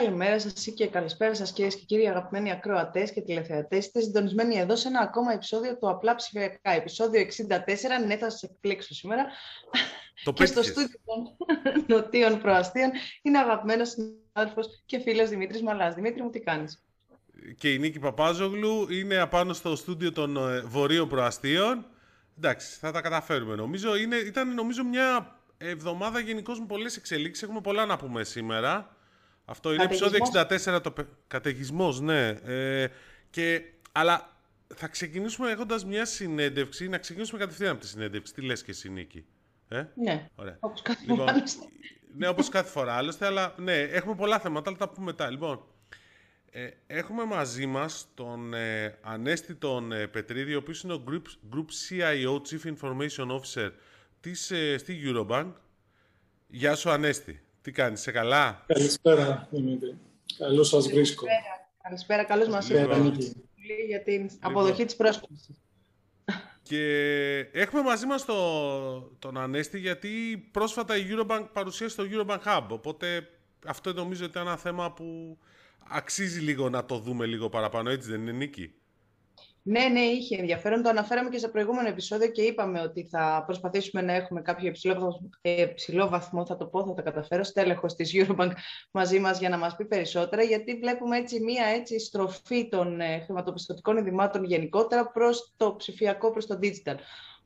Καλημέρα σας και καλησπέρα σας, κυρίες και κύριοι αγαπημένοι ακροατές και τηλεθεατές. Είστε συντονισμένοι εδώ σε ένα ακόμα επεισόδιο του Απλά Ψηφιακά. Επεισόδιο 64. Ναι, θα σας εκπλήξω σήμερα. Το και στο στούντιο των Νοτίων Προαστίων είναι αγαπημένος συνάδελφος και φίλος Δημήτρης Μαλάς. Δημήτρη μου, τι κάνεις; Και η Νίκη Παπάζογλου είναι απάνω στο στούντιο των ε, Βορείων Προαστίων. Εντάξει, θα τα καταφέρουμε νομίζω. Είναι, ήταν νομίζω μια εβδομάδα γενικώς με πολλές εξελίξεις. Έχουμε πολλά να πούμε σήμερα. Αυτό είναι επεισόδιο 64, το καταιγισμός, ναι. Ε, και, αλλά θα ξεκινήσουμε έχοντας μια συνέντευξη, να ξεκινήσουμε κατευθείαν από τη συνέντευξη. Τι λες και εσύ, Νίκη; Ε; Ναι, Ωραία. όπως κάθε λοιπόν, φορά. Ναι, όπως κάθε φορά άλλωστε, αλλά ναι, έχουμε πολλά θέματα, αλλά τα πούμε μετά. Λοιπόν, ε, έχουμε μαζί μας τον ε, Ανέστη τον ε, Πετρίδη, ο οποίος είναι ο Group, Group CIO, Chief Information Officer της, ε, στη Eurobank. Γεια σου, Ανέστη. Τι κάνεις, σε καλά; Καλησπέρα, Δημήτρη. Καλώς σας βρίσκω. Καλησπέρα, καλώς μας ήρθατε για την λοιπόν. αποδοχή της πρόσκλησης. Και έχουμε μαζί μας το, τον Ανέστη γιατί πρόσφατα η Eurobank παρουσίασε το Eurobank Hub. Οπότε αυτό νομίζω ότι είναι ένα θέμα που αξίζει λίγο να το δούμε λίγο παραπάνω. Έτσι δεν είναι, Νίκη; Ναι, ναι, είχε ενδιαφέρον. Το αναφέραμε και σε προηγούμενο επεισόδιο και είπαμε ότι θα προσπαθήσουμε να έχουμε κάποιο υψηλό, βαθμό, θα το πω, θα το καταφέρω, στέλεχος της Eurobank μαζί μας για να μας πει περισσότερα, γιατί βλέπουμε έτσι μία έτσι στροφή των ε, χρηματοπιστωτικών ειδημάτων γενικότερα προς το ψηφιακό, προς το digital.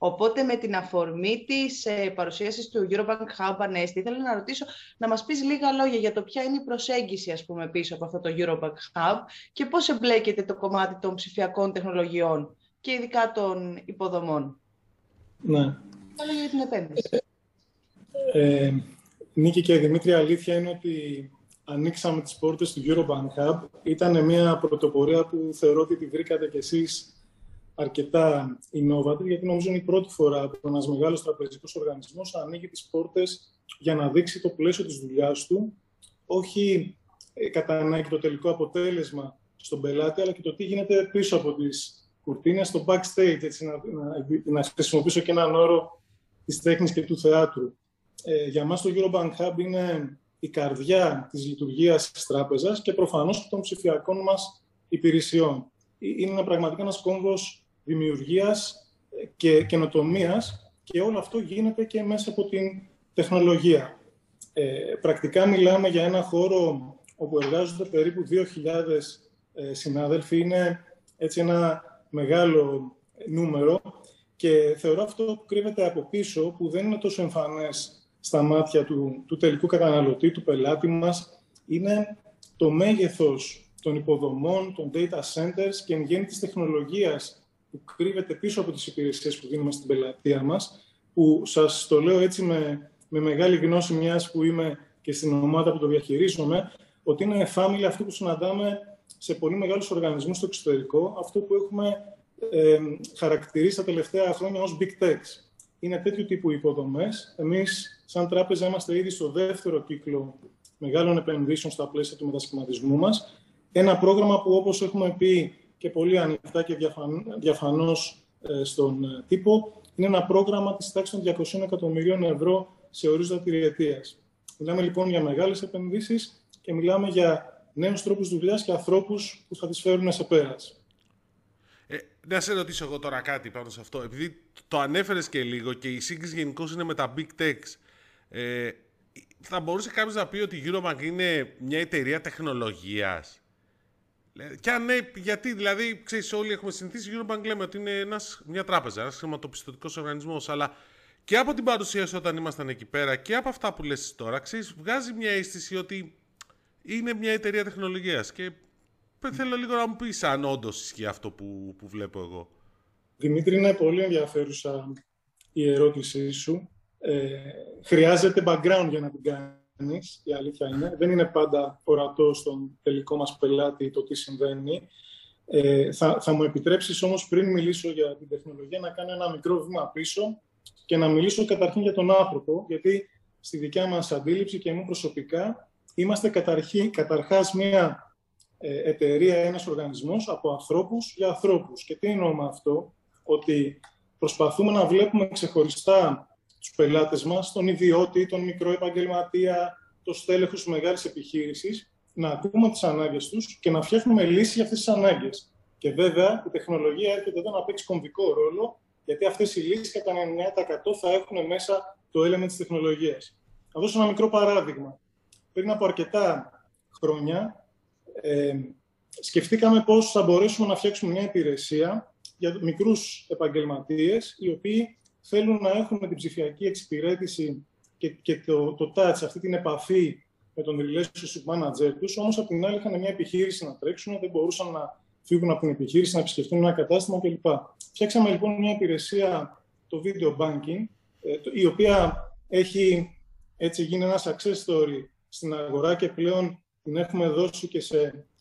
Οπότε με την αφορμή της ε, παρουσίασης του Eurobank Hub Ανέστη, ήθελα να ρωτήσω να μας πεις λίγα λόγια για το ποια είναι η προσέγγιση ας πούμε, πίσω από αυτό το Eurobank Hub και πώς εμπλέκεται το κομμάτι των ψηφιακών τεχνολογιών και ειδικά των υποδομών. Ναι. Αλλά για την επένδυση. Ε, ε, Νίκη και Δημήτρη, αλήθεια είναι ότι ανοίξαμε τις πόρτες του Eurobank Hub. Ήταν μια πρωτοπορία που θεωρώ ότι τη βρήκατε κι εσείς αρκετά innovative, γιατί νομίζω είναι η πρώτη φορά που ένας μεγάλος τραπεζικός οργανισμός ανοίγει τις πόρτες για να δείξει το πλαίσιο της δουλειάς του, όχι ε, κατά ανάγκη το τελικό αποτέλεσμα στον πελάτη, αλλά και το τι γίνεται πίσω από τις κουρτίνες, στο backstage, έτσι, να, να, να χρησιμοποιήσω και έναν όρο της τέχνης και του θεάτρου. Ε, για μας το Eurobank Hub είναι η καρδιά της λειτουργίας της τράπεζας και προφανώς των ψηφιακών μας υπηρεσιών. Ε, είναι πραγματικά ένας κόμβος δημιουργίας και καινοτομίας και όλο αυτό γίνεται και μέσα από την τεχνολογία. Ε, πρακτικά μιλάμε για ένα χώρο όπου εργάζονται περίπου 2.000 ε, συνάδελφοι. Είναι έτσι ένα μεγάλο νούμερο και θεωρώ αυτό που κρύβεται από πίσω, που δεν είναι τόσο εμφανές στα μάτια του, του τελικού καταναλωτή, του πελάτη μας, είναι το μέγεθος των υποδομών, των data centers και εν γέννη της τεχνολογίας που κρύβεται πίσω από τις υπηρεσίες που δίνουμε στην πελατεία μας, που σας το λέω έτσι με, με μεγάλη γνώση μιας που είμαι και στην ομάδα που το διαχειρίζομαι, ότι είναι family αυτό που συναντάμε σε πολύ μεγάλους οργανισμούς στο εξωτερικό, αυτό που έχουμε ε, χαρακτηρίσει τα τελευταία χρόνια ως big techs. Είναι τέτοιου τύπου υποδομές. Εμείς, σαν τράπεζα, είμαστε ήδη στο δεύτερο κύκλο μεγάλων επενδύσεων στα πλαίσια του μετασχηματισμού μας. Ένα πρόγραμμα που, όπως έχουμε πει, και πολύ ανοιχτά και διαφανώς ε, στον ε, τύπο, είναι ένα πρόγραμμα της τάξης των 200 εκατομμυρίων ευρώ σε ορίζοντα τριετίας. Μιλάμε λοιπόν για μεγάλες επενδύσεις και μιλάμε για νέους τρόπους δουλειάς και ανθρώπους που θα τις φέρουν σε πέρας. Ε, να σε ρωτήσω εγώ τώρα κάτι πάνω σε αυτό. Επειδή το ανέφερες και λίγο και η σύγκριση γενικώς είναι με τα big techs. Ε, θα μπορούσε κάποιος να πει ότι η Eurobank είναι μια εταιρεία τεχνολογίας; Και αν ναι, γιατί δηλαδή, ξέρεις, όλοι έχουμε συνηθίσει, η Eurobank λέμε ότι είναι ένας, μια τράπεζα, ένας χρηματοπιστωτικός οργανισμός, αλλά και από την παρουσίαση όταν ήμασταν εκεί πέρα και από αυτά που λες τώρα, ξέρεις, βγάζει μια αίσθηση ότι είναι μια εταιρεία τεχνολογίας και θέλω λίγο να μου πεις αν όντως ισχύει αυτό που, που βλέπω εγώ. Δημήτρη, είναι πολύ ενδιαφέρουσα η ερώτησή σου. Ε, χρειάζεται background για να την κάνεις η αλήθεια είναι. Δεν είναι πάντα ορατό στον τελικό μας πελάτη το τι συμβαίνει. Ε, θα, θα μου επιτρέψεις όμως πριν μιλήσω για την τεχνολογία να κάνω ένα μικρό βήμα πίσω και να μιλήσω καταρχήν για τον άνθρωπο, γιατί στη δικιά μας αντίληψη και μου προσωπικά είμαστε καταρχή, καταρχάς μια ε, εταιρεία, ένας οργανισμός από ανθρώπους για ανθρώπους. Και τι εννοώ με αυτό, ότι προσπαθούμε να βλέπουμε ξεχωριστά τους πελάτες μας, τον ιδιώτη, τον μικρό επαγγελματία, το στέλεχος της μεγάλης επιχείρησης να ακούμε τις ανάγκες τους και να φτιάχνουμε λύση για αυτές τις ανάγκες. Και βέβαια η τεχνολογία έρχεται εδώ να παίξει κομβικό ρόλο, γιατί αυτές οι λύσεις κατά 99% θα έχουν μέσα το έλεγχο της τεχνολογίας. Θα δώσω ένα μικρό παράδειγμα. Πριν από αρκετά χρόνια, ε, σκεφτήκαμε πώς θα μπορέσουμε να φτιάξουμε μια υπηρεσία για μικρούς επαγγελματίες, οι οποίοι θέλουν να έχουν την ψηφιακή εξυπηρέτηση και, και το, το touch, αυτή την επαφή με τον relationship manager τους, όμως απ' την άλλη είχαν μια επιχείρηση να τρέξουν, δεν μπορούσαν να φύγουν από την επιχείρηση, να επισκεφτούν ένα κατάστημα κλπ. Φτιάξαμε λοιπόν μια υπηρεσία, το video banking, ε, η οποία έχει έτσι γίνει ένα success story στην αγορά και πλέον την έχουμε δώσει και σε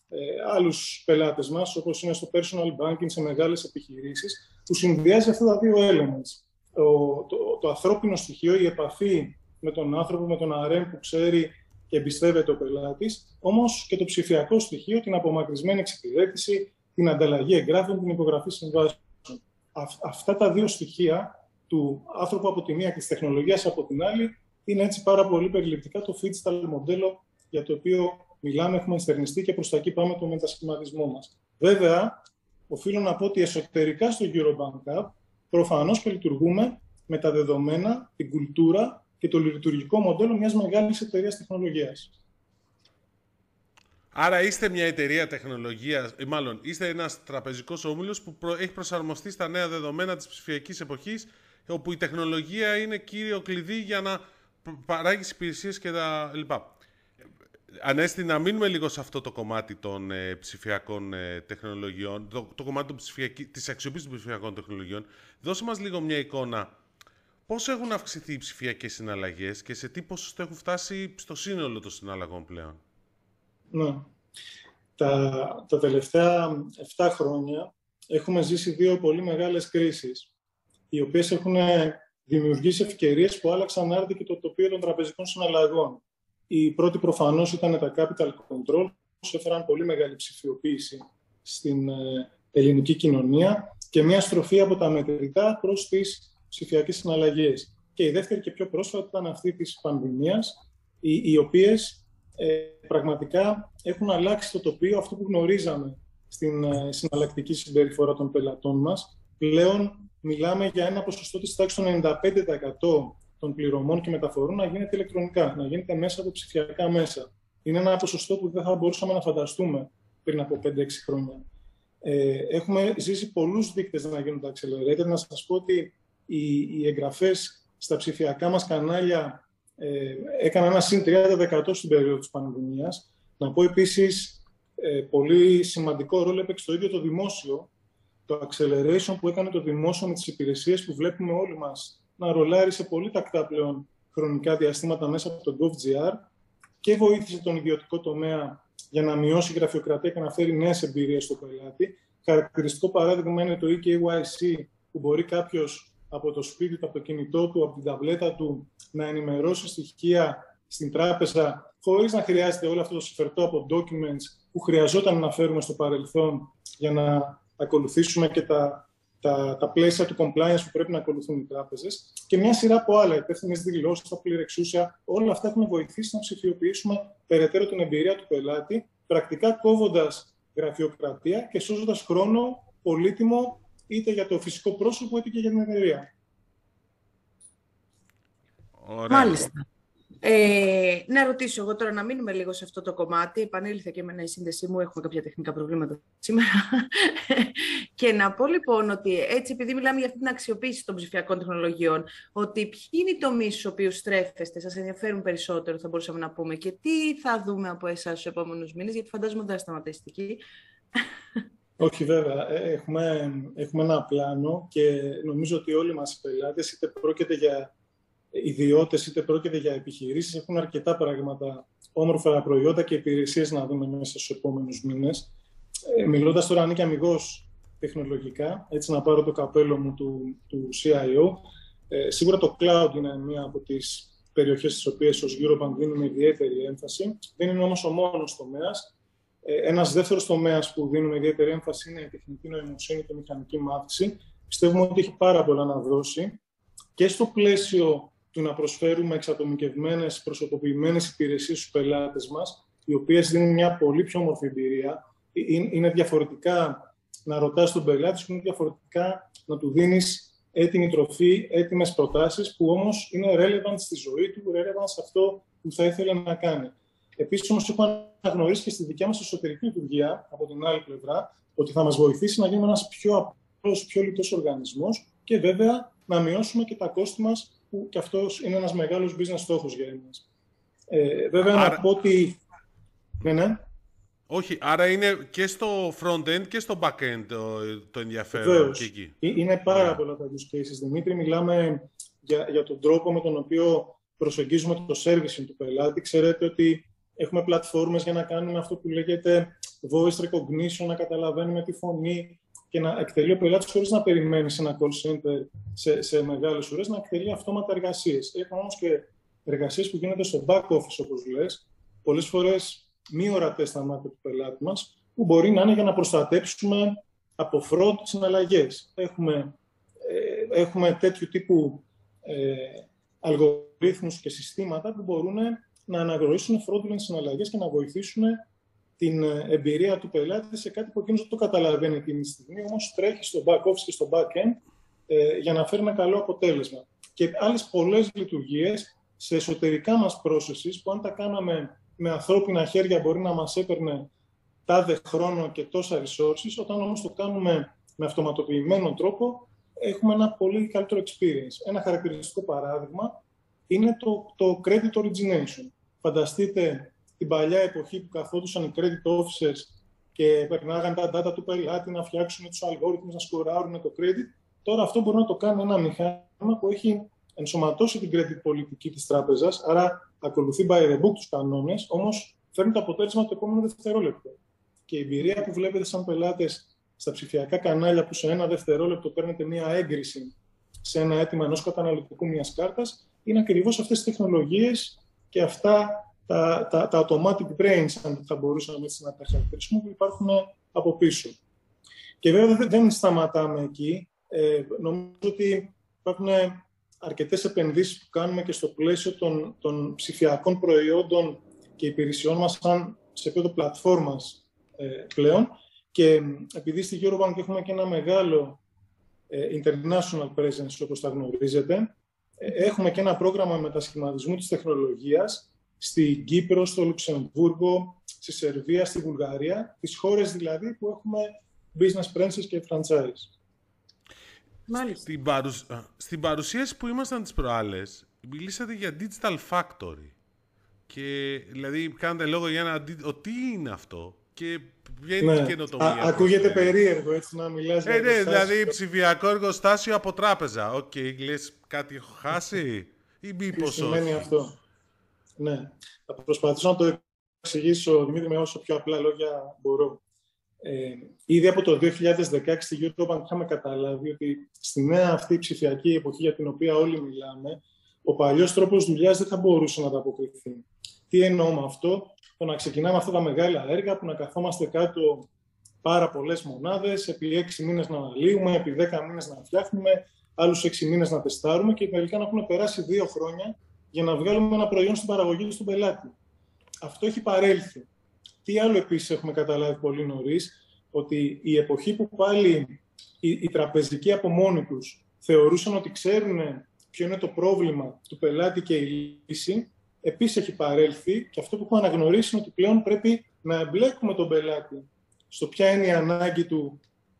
ε, άλλους πελάτες μας, όπως είναι στο personal banking, σε μεγάλες επιχειρήσεις, που συνδυάζει αυτά τα δύο elements. Το, το, το ανθρώπινο στοιχείο, η επαφή με τον άνθρωπο, με τον RM που ξέρει και εμπιστεύεται ο πελάτης, όμως και το ψηφιακό στοιχείο, την απομακρυσμένη εξυπηρέτηση, την ανταλλαγή εγγράφων, την υπογραφή συμβάσεων. Αυτά τα δύο στοιχεία του άνθρωπου από τη μία και της τεχνολογίας από την άλλη είναι έτσι πάρα πολύ περιληπτικά το digital μοντέλο για το οποίο μιλάμε, έχουμε ενστερνιστεί και προς τα εκεί πάμε το μετασχηματισμό μας. Βέβαια, οφείλω να πω ότι εσωτερικά στο Eurobank Hub προφανώς και λειτουργούμε με τα δεδομένα, την κουλτούρα και το λειτουργικό μοντέλο μιας μεγάλης εταιρείας τεχνολογίας. Άρα είστε μια εταιρεία τεχνολογίας, ή μάλλον είστε ένας τραπεζικός όμιλος που έχει προσαρμοστεί στα νέα δεδομένα της ψηφιακής εποχής, όπου η τεχνολογία είναι κύριο κλειδί για να παράγεις υπηρεσίες και τα λοιπά. Ανέστη, να μείνουμε λίγο σε αυτό το κομμάτι των ε, ψηφιακών ε, τεχνολογιών, το, το κομμάτι των ψηφιακή, της αξιοποίησης των ψηφιακών τεχνολογιών. Δώσε μας λίγο μια εικόνα Πώς έχουν αυξηθεί οι ψηφιακές συναλλαγές και σε τι ποσοστό έχουν φτάσει στο σύνολο των συναλλαγών πλέον. Ναι. Τα, τα τελευταία 7 χρόνια έχουμε ζήσει δύο πολύ μεγάλες κρίσεις, οι οποίες έχουν δημιουργήσει ευκαιρίες που άλλαξαν άρτη και το τοπίο των τραπεζικών συναλλαγών. Η πρώτη προφανώς ήταν τα capital control, που έφεραν πολύ μεγάλη ψηφιοποίηση στην ε, ελληνική κοινωνία και μια στροφή από τα μετρητά προς τις ψηφιακές συναλλαγές. Και η δεύτερη και πιο πρόσφατη ήταν αυτή της πανδημίας, οι, οι οποίες ε, πραγματικά έχουν αλλάξει το τοπίο, αυτό που γνωρίζαμε στην ε, συναλλακτική συμπεριφορά των πελατών μας. Πλέον μιλάμε για ένα ποσοστό της τάξης των 95% των πληρωμών και μεταφορών να γίνεται ηλεκτρονικά, να γίνεται μέσα από ψηφιακά μέσα. Είναι ένα ποσοστό που δεν θα μπορούσαμε να φανταστούμε πριν από 5-6 χρόνια. Ε, έχουμε ζήσει πολλούς δείκτες να γίνονται accelerated. Να σας πω ότι οι, οι εγγραφές στα ψηφιακά μας κανάλια ε, έκαναν ένα συν 30% στην περίοδο της πανδημίας. Να πω επίσης, ε, πολύ σημαντικό ρόλο έπαιξε το ίδιο το δημόσιο, το acceleration που έκανε το δημόσιο με τις υπηρεσίες που βλέπουμε όλοι μας να ρολάρει σε πολύ τακτά πλέον χρονικά διαστήματα μέσα από το GovGR και βοήθησε τον ιδιωτικό τομέα για να μειώσει η γραφειοκρατία και να φέρει νέες εμπειρίες στο πελάτη. Χαρακτηριστικό παράδειγμα είναι το EKYC, που μπορεί κάποιος από το σπίτι του, από το κινητό του, από την ταβλέτα του, να ενημερώσει στοιχεία στην τράπεζα, χωρίς να χρειάζεται όλο αυτό το συμφερτό από documents που χρειαζόταν να φέρουμε στο παρελθόν για να ακολουθήσουμε και τα, τα, τα πλαίσια του compliance που πρέπει να ακολουθούν οι τράπεζες. Και μια σειρά από άλλα, υπεύθυνες δηλώσεις, τα πληρεξούσια, όλα αυτά έχουν βοηθήσει να ψηφιοποιήσουμε περαιτέρω την εμπειρία του πελάτη, πρακτικά κόβοντας γραφειοκρατία και σώζοντας χρόνο πολύτιμο είτε για το φυσικό πρόσωπο, είτε και για την εταιρεία. Ωραία. Μάλιστα. Ε, να ρωτήσω εγώ τώρα, να μείνουμε λίγο σε αυτό το κομμάτι. Επανήλθε και εμένα η σύνδεσή μου, έχουμε κάποια τεχνικά προβλήματα σήμερα. και να πω λοιπόν ότι έτσι, επειδή μιλάμε για αυτή την αξιοποίηση των ψηφιακών τεχνολογιών, ότι ποιοι είναι οι τομείς στους οποίους στρέφεστε, σας ενδιαφέρουν περισσότερο, θα μπορούσαμε να πούμε, και τι θα δούμε από εσάς στους επόμενους μήνες, γιατί φαντάζομαι δεν θα σταματήσετε εκεί. Όχι βέβαια. Ε, έχουμε, έχουμε ένα πλάνο και νομίζω ότι όλοι μας οι πελάτες, είτε πρόκειται για ιδιώτες, είτε πρόκειται για επιχειρήσεις, έχουν αρκετά πράγματα, όμορφα προϊόντα και υπηρεσίες να δούμε μέσα στους επόμενους μήνες. Ε, μιλώντας τώρα, Νίκη, αμυγός τεχνολογικά, έτσι να πάρω το καπέλο μου του, του CIO, ε, σίγουρα το cloud είναι μία από τις περιοχές στις οποίες ως Eurobank δίνουμε ιδιαίτερη έμφαση. Δεν είναι όμως ο μόνος τομέας. Ε, ένας δεύτερος τομέας που δίνουμε ιδιαίτερη έμφαση είναι η τεχνική νοημοσύνη και η μηχανική μάθηση. Πιστεύουμε ότι έχει πάρα πολλά να δώσει και στο πλαίσιο του να προσφέρουμε εξατομικευμένες, προσωποποιημένες υπηρεσίες στους πελάτες μας, οι οποίες δίνουν μια πολύ πιο όμορφη εμπειρία. Είναι διαφορετικά να ρωτάς τον πελάτη σου, είναι διαφορετικά να του δίνεις έτοιμη τροφή, έτοιμες προτάσεις που όμως είναι relevant στη ζωή του, relevant σε αυτό που θα ήθελε να κάνει. Επίσης όμως έχω αναγνωρίσει και στη δικιά μας εσωτερική λειτουργία από την άλλη πλευρά ότι θα μας βοηθήσει να γίνουμε ένας πιο απλός, πιο λιτός οργανισμός και βέβαια να μειώσουμε και τα κόστη μας που και αυτός είναι ένας μεγάλος business στόχος για εμάς. Ε, βέβαια Άρα... να πω ότι... Ναι, ναι. Όχι, άρα είναι και στο front-end και στο back-end το, το ενδιαφέρον και εκεί. Ε, είναι πάρα yeah. πολλά τα use cases. Δημήτρη, μιλάμε για, για τον τρόπο με τον οποίο προσεγγίζουμε το servicing του πελάτη. Ξέρετε ότι έχουμε πλατφόρμες για να κάνουμε αυτό που λέγεται voice recognition, να καταλαβαίνουμε τη φωνή και να εκτελεί ο πελάτης χωρίς να περιμένει σε ένα call center σε, σε μεγάλες ουρέ, να εκτελεί αυτόματα εργασίες. Έχουμε όμως και εργασίες που γίνονται στο back office, όπως λες, πολλές φορές μη ορατές στα μάτια του πελάτη μας, που μπορεί να είναι για να προστατέψουμε από fraud συναλλαγές. Έχουμε, ε, έχουμε τέτοιου τύπου ε, αλγορίθμους και συστήματα που μπορούν να αναγνωρίσουν fraudulent συναλλαγές και να βοηθήσουν την ε, εμπειρία του πελάτη σε κάτι που εκείνος δεν το καταλαβαίνει εκείνη τη στιγμή, όμως τρέχει στο back office και στο back end ε, για να φέρει ένα καλό αποτέλεσμα. Και άλλες πολλές λειτουργίες σε εσωτερικά μας processes που αν τα κάναμε με ανθρώπινα χέρια μπορεί να μας έπαιρνε τάδε χρόνο και τόσα resources, όταν όμως το κάνουμε με αυτοματοποιημένο τρόπο, έχουμε ένα πολύ καλύτερο experience. Ένα χαρακτηριστικό παράδειγμα είναι το, το credit origination. Φανταστείτε την παλιά εποχή που καθόντουσαν οι credit officers και περνάγαν τα data του πελάτη να φτιάξουν τους αλγόριθμους, να σκοράρουν το credit. Τώρα αυτό μπορεί να το κάνει ένα μηχάνημα που έχει ενσωματώσει την credit πολιτική της τράπεζας, άρα ακολουθεί by the book τους κανόνες, όμως φέρνει το αποτέλεσμα το επόμενο δευτερόλεπτο. Και η εμπειρία που βλέπετε σαν πελάτες στα ψηφιακά κανάλια που σε ένα δευτερόλεπτο παίρνετε μία έγκριση σε ένα αίτημα ενός καταναλωτικού μιας κάρτας, είναι ακριβώς αυτές τις τεχνολογίες και αυτά τα, τα, τα automatic brains, αν θα μπορούσαμε έτσι να τα χαρακτηρίσουμε, που υπάρχουν από πίσω. Και βέβαια δεν σταματάμε εκεί. Ε, νομίζω ότι υπάρχουν αρκετές επενδύσεις που κάνουμε και στο πλαίσιο των, των ψηφιακών προϊόντων και υπηρεσιών μας σαν σε επίπεδο πλατφόρμας ε, πλέον. Και επειδή στη Eurobank έχουμε και ένα μεγάλο ε, international presence, όπως τα γνωρίζετε, ε, έχουμε και ένα πρόγραμμα μετασχηματισμού της τεχνολογίας στην Κύπρο, στο Λουξεμβούργο, στη Σερβία, στη Βουλγαρία, τις χώρες δηλαδή που έχουμε business premises και franchise. Στην, παρουσ... Στην παρουσίαση που ήμασταν τις προάλλες, μιλήσατε για Digital Factory. Και δηλαδή κάνετε λόγο για ένα... Τι είναι αυτό και ποια είναι ναι. η καινοτομία. Α, ακούγεται περίεργο έτσι να μιλάς ε, ναι, δηλαδή ψηφιακό εργοστάσιο από τράπεζα. OK, okay, λες κάτι έχω χάσει; Ή μήπως όχι. σημαίνει αυτό; Ναι. Θα προσπαθήσω να το εξηγήσω, Δημήτρη, με όσο πιο απλά λόγια μπορώ. Ε, ήδη από το 2016 στη Eurobank είχαμε καταλάβει ότι στη νέα αυτή ψηφιακή εποχή για την οποία όλοι μιλάμε, ο παλιός τρόπος δουλειάς δεν θα μπορούσε να ανταποκριθεί. Τι εννοώ με αυτό, το να ξεκινάμε αυτά τα μεγάλα έργα που να καθόμαστε κάτω πάρα πολλές μονάδες, επί έξι μήνες να αναλύουμε, επί δέκα μήνες να φτιάχνουμε, άλλους έξι μήνες να τεστάρουμε και τελικά να έχουν περάσει δύο χρόνια για να βγάλουμε ένα προϊόν στην παραγωγή του στον πελάτη. Αυτό έχει παρέλθει. Τι άλλο επίσης έχουμε καταλάβει πολύ νωρίς, ότι η εποχή που πάλι οι, οι τραπεζικοί από μόνοι τους θεωρούσαν ότι ξέρουν ποιο είναι το πρόβλημα του πελάτη και η λύση, επίσης έχει παρέλθει και αυτό που έχουμε αναγνωρίσει είναι ότι πλέον πρέπει να εμπλέκουμε τον πελάτη στο ποια είναι η ανάγκη του,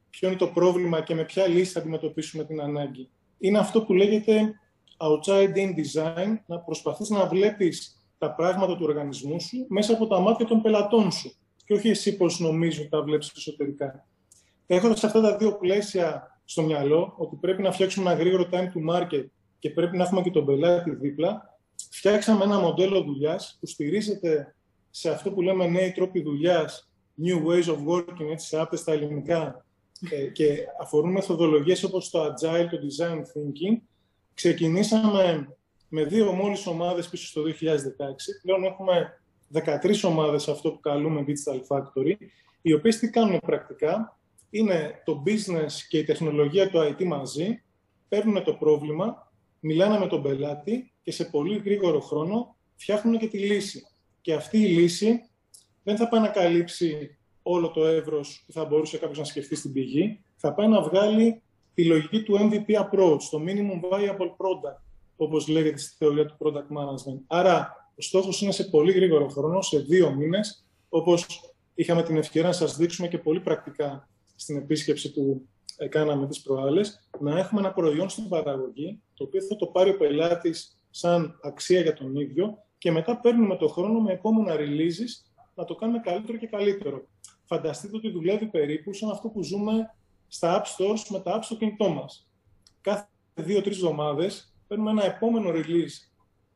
ποιο είναι το πρόβλημα και με ποια λύση θα αντιμετωπίσουμε την ανάγκη. Είναι αυτό που λέγεται outside in design, να προσπαθείς να βλέπεις τα πράγματα του οργανισμού σου μέσα από τα μάτια των πελατών σου. Και όχι εσύ πώς νομίζεις ότι τα βλέπεις εσωτερικά. Έχοντας αυτά τα δύο πλαίσια στο μυαλό, ότι πρέπει να φτιάξουμε ένα γρήγορο time to market και πρέπει να έχουμε και τον πελάτη δίπλα, φτιάξαμε ένα μοντέλο δουλειάς που στηρίζεται σε αυτό που λέμε νέοι τρόποι δουλειάς, new ways of working, έτσι σε άπτες στα ελληνικά, ε, και αφορούν μεθοδολογίες όπως το agile, το design thinking, Ξεκινήσαμε με δύο μόλις ομάδες πίσω στο 2016. Πλέον έχουμε 13 ομάδες αυτό που καλούμε Digital Factory, οι οποίες τι κάνουν πρακτικά; Είναι το business και η τεχνολογία του IT μαζί, παίρνουν το πρόβλημα, μιλάνε με τον πελάτη και σε πολύ γρήγορο χρόνο φτιάχνουν και τη λύση. Και αυτή η λύση δεν θα πάει να καλύψει όλο το εύρος που θα μπορούσε κάποιος να σκεφτεί στην πηγή. Θα πάει να βγάλει τη λογική του MVP approach, το minimum viable product, όπως λέγεται στη θεωρία του product management. Άρα, ο στόχος είναι σε πολύ γρήγορο χρόνο, σε δύο μήνες, όπως είχαμε την ευκαιρία να σας δείξουμε και πολύ πρακτικά στην επίσκεψη που κάναμε τις προάλλες, να έχουμε ένα προϊόν στην παραγωγή, το οποίο θα το πάρει ο πελάτης σαν αξία για τον ίδιο και μετά παίρνουμε το χρόνο με επόμενα releases να το κάνουμε καλύτερο και καλύτερο. Φανταστείτε ότι δουλεύει περίπου σαν αυτό που ζούμε στα App Stores με τα apps στο κινητό μας. Κάθε δύο-τρεις εβδομάδες παίρνουμε ένα επόμενο release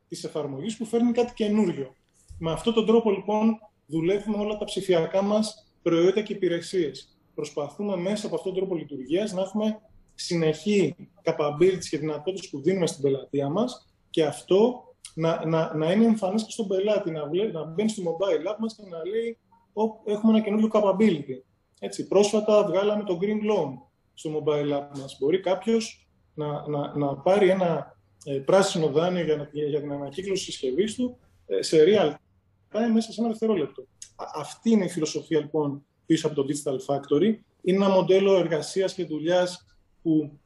της εφαρμογής που φέρνει κάτι καινούριο. Με αυτόν τον τρόπο λοιπόν δουλεύουμε όλα τα ψηφιακά μας προϊόντα και υπηρεσίες. Προσπαθούμε μέσα από αυτόν τον τρόπο λειτουργίας να έχουμε συνεχή capabilities και δυνατότητες που δίνουμε στην πελατεία μας και αυτό να, να, να είναι εμφανές και στον πελάτη, να, βλέ, να μπαίνει στο mobile app μας και να λέει έχουμε ένα καινούριο capability. Έτσι, πρόσφατα βγάλαμε το Green Loan στο mobile app μας. Μπορεί κάποιος να, να, να πάρει ένα ε, πράσινο δάνειο για, για την ανακύκλωση της συσκευής του ε, σε real time μέσα σε ένα δευτερόλεπτο. Αυτή είναι η φιλοσοφία λοιπόν πίσω από το Digital Factory. Είναι ένα μοντέλο εργασίας και δουλειάς που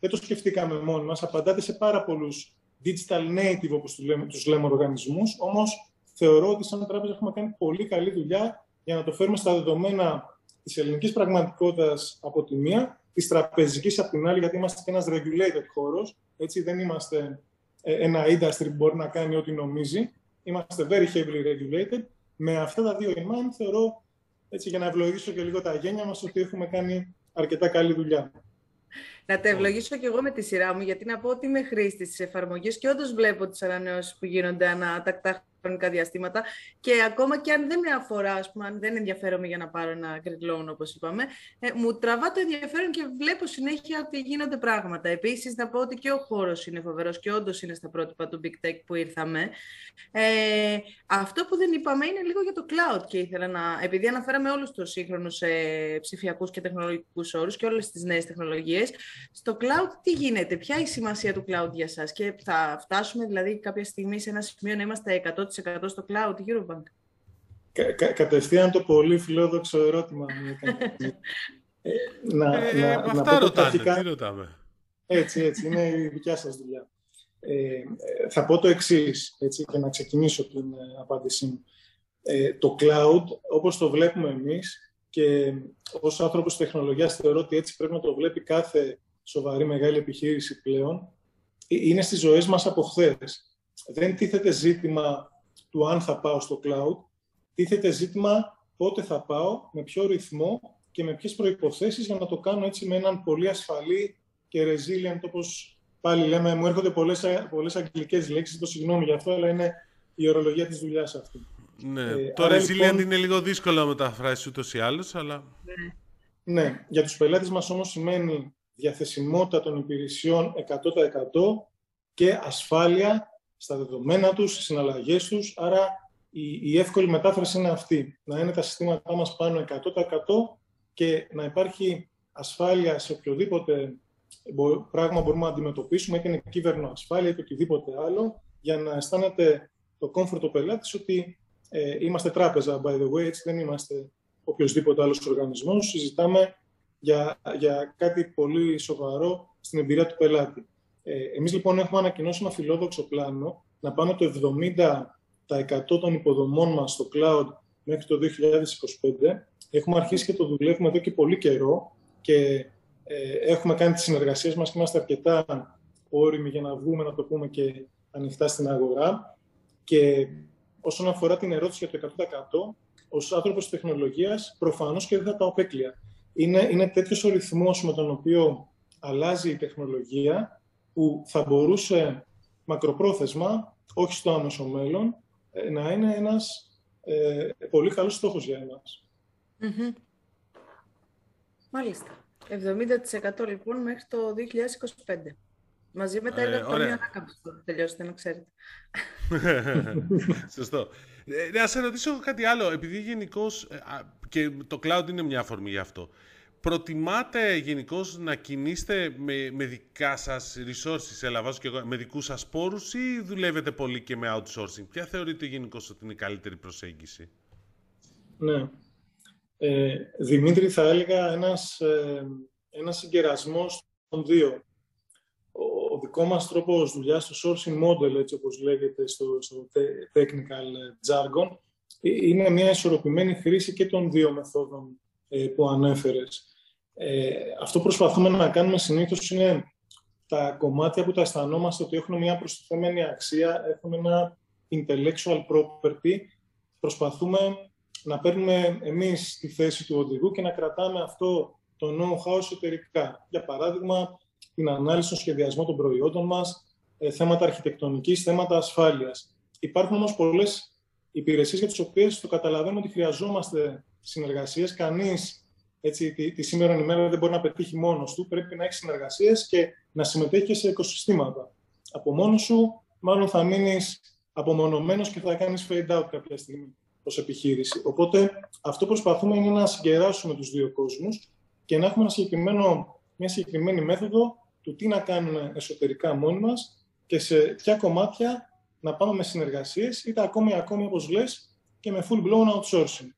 δεν το σκεφτήκαμε μόνοι μας. Απαντάτε σε πάρα πολλούς digital native, όπως τους λέμε, τους λέμε οργανισμούς. Όμως θεωρώ ότι σαν τράπεζα έχουμε κάνει πολύ καλή δουλειά για να το φέρουμε στα δεδομένα της ελληνικής πραγματικότητας από τη μία, της τραπεζικής από την άλλη, γιατί είμαστε και ένας regulated χώρος. Έτσι, δεν είμαστε ε, ένα industry που μπορεί να κάνει ό,τι νομίζει. Είμαστε very heavily regulated. Με αυτά τα δύο in mind, θεωρώ, έτσι, για να ευλογήσω και λίγο τα γένια μας, ότι έχουμε κάνει αρκετά καλή δουλειά. Να τα ευλογήσω και εγώ με τη σειρά μου, γιατί να πω ότι είμαι χρήστη τη εφαρμογή και όντως βλέπω τις ανανεώσεις που γίνονται ανά τακτά χρονικά διαστήματα και ακόμα και αν δεν με αφορά, ας πούμε, αν δεν ενδιαφέρομαι για να πάρω ένα grid loan, όπως είπαμε, ε, μου τραβά το ενδιαφέρον και βλέπω συνέχεια ότι γίνονται πράγματα. Επίσης, να πω ότι και ο χώρος είναι φοβερός και όντως είναι στα πρότυπα του Big Tech που ήρθαμε. Ε, αυτό που δεν είπαμε είναι λίγο για το cloud και ήθελα να, επειδή αναφέραμε όλους τους σύγχρονους ε, ψηφιακούς και τεχνολογικούς όρους και όλες τις νέες τεχνολογίες, στο cloud τι γίνεται, ποια είναι η σημασία του cloud για σας και θα φτάσουμε δηλαδή κάποια στιγμή σε ένα σημείο να είμαστε 100% στο cloud, Eurobank. Κα, κα, κατευθείαν το πολύ φιλόδοξο ερώτημα. ε, να, ε, να, αυτά να ρωτάνε, αρχικά... τι ρωτάμε. Έτσι, έτσι, είναι η δικιά σας δουλειά. Ε, θα πω το εξής έτσι, και να ξεκινήσω την ε, απάντησή μου. Ε, το cloud, όπως το βλέπουμε εμείς και ως άνθρωπος τεχνολογίας θεωρώ ότι έτσι πρέπει να το βλέπει κάθε σοβαρή μεγάλη επιχείρηση πλέον, ε, είναι στις ζωές μας από χθες. Δεν τίθεται ζήτημα του αν θα πάω στο cloud, τίθεται ζήτημα πότε θα πάω, με ποιο ρυθμό και με ποιες προϋποθέσεις για να το κάνω έτσι με έναν πολύ ασφαλή και resilient, όπως πάλι λέμε, μου έρχονται πολλές, πολλές αγγλικές λέξεις, το συγγνώμη για αυτό, αλλά είναι η ορολογία της δουλειάς αυτή. Ναι, ε, το resilient λοιπόν, είναι λίγο δύσκολο να μεταφράσεις ούτως ή άλλως, αλλά... Ναι, για τους πελάτες μας όμως σημαίνει διαθεσιμότητα των υπηρεσιών 100% και ασφάλεια στα δεδομένα τους, στις συναλλαγές τους. Άρα η, η εύκολη μετάφραση είναι αυτή. Να είναι τα συστήματά μας πάνω 100% και να υπάρχει ασφάλεια σε οποιοδήποτε πράγμα μπορούμε να αντιμετωπίσουμε, είτε είναι κύβερνο ασφάλεια είτε οτιδήποτε άλλο, για να αισθάνεται το comfort ο πελάτης ότι ε, είμαστε τράπεζα, by the way, έτσι δεν είμαστε οποιοδήποτε άλλος οργανισμός. Συζητάμε για, για κάτι πολύ σοβαρό στην εμπειρία του πελάτη. Ε, εμείς λοιπόν έχουμε ανακοινώσει ένα φιλόδοξο πλάνο να πάμε το 70% των υποδομών μας στο cloud μέχρι το 2025. Έχουμε αρχίσει και το δουλεύουμε εδώ και πολύ καιρό και ε, έχουμε κάνει τις συνεργασίες μας και είμαστε αρκετά όριμοι για να βγούμε, να το πούμε και ανοιχτά στην αγορά. Και όσον αφορά την ερώτηση για το 100%, ως άνθρωπος της τεχνολογίας προφανώς και δεν θα τα απέκλεια. Είναι, είναι τέτοιος ο ρυθμός με τον οποίο αλλάζει η τεχνολογία που θα μπορούσε μακροπρόθεσμα, όχι στο άμεσο μέλλον, ε, να είναι ένας ε, πολύ καλός στόχος για εμάς. Μάλιστα. 70% λοιπόν μέχρι το 2025. Μαζί με τα έργα του Ανάκαμψη θα τελειώσετε, να ξέρετε. Σωστό. Ε, να σε ρωτήσω κάτι άλλο, επειδή γενικώς ε, και το cloud είναι μια αφορμή γι' αυτό προτιμάτε γενικώς να κινείστε με, με δικά σας resources, έλαβα και εγώ, με δικούς σας πόρους ή δουλεύετε πολύ και με outsourcing; Ποια θεωρείτε γενικώς ότι είναι η καλύτερη προσέγγιση; Ναι. Ε, Δημήτρη, θα έλεγα ένας, ε, ένας συγκερασμός των δύο. Ο, ο δικό μας τρόπος δουλειάς, το sourcing model, έτσι όπως λέγεται στο, στο technical jargon, ε, είναι μια ισορροπημένη χρήση και των δύο μεθόδων ε, που ανέφερες. Ε, αυτό προσπαθούμε να κάνουμε συνήθως είναι τα κομμάτια που τα αισθανόμαστε ότι έχουν μια προστιθέμενη αξία, έχουν ένα intellectual property, προσπαθούμε να παίρνουμε εμείς τη θέση του οδηγού και να κρατάμε αυτό το know-how εσωτερικά. Για παράδειγμα, την ανάλυση, των σχεδιασμό των προϊόντων μας, ε, θέματα αρχιτεκτονικής, θέματα ασφάλειας. Υπάρχουν όμως πολλές υπηρεσίες για τις οποίες το καταλαβαίνουμε ότι χρειαζόμαστε συνεργασίες. Κανείς έτσι, τη, τη σήμερα ημέρα δεν μπορεί να πετύχει μόνος του. Πρέπει να έχει συνεργασίες και να συμμετέχει σε οικοσυστήματα. Από μόνος σου, μάλλον θα μείνεις απομονωμένος και θα κάνεις fade out κάποια στιγμή ως επιχείρηση. Οπότε αυτό προσπαθούμε είναι να συγκεράσουμε τους δύο κόσμους και να έχουμε ένα συγκεκριμένο, μια συγκεκριμένη μέθοδο του τι να κάνουμε εσωτερικά μόνοι μας και σε ποια κομμάτια να πάμε με συνεργασίες, είτε ακόμη, ακόμη όπως λες, και με full blown outsourcing.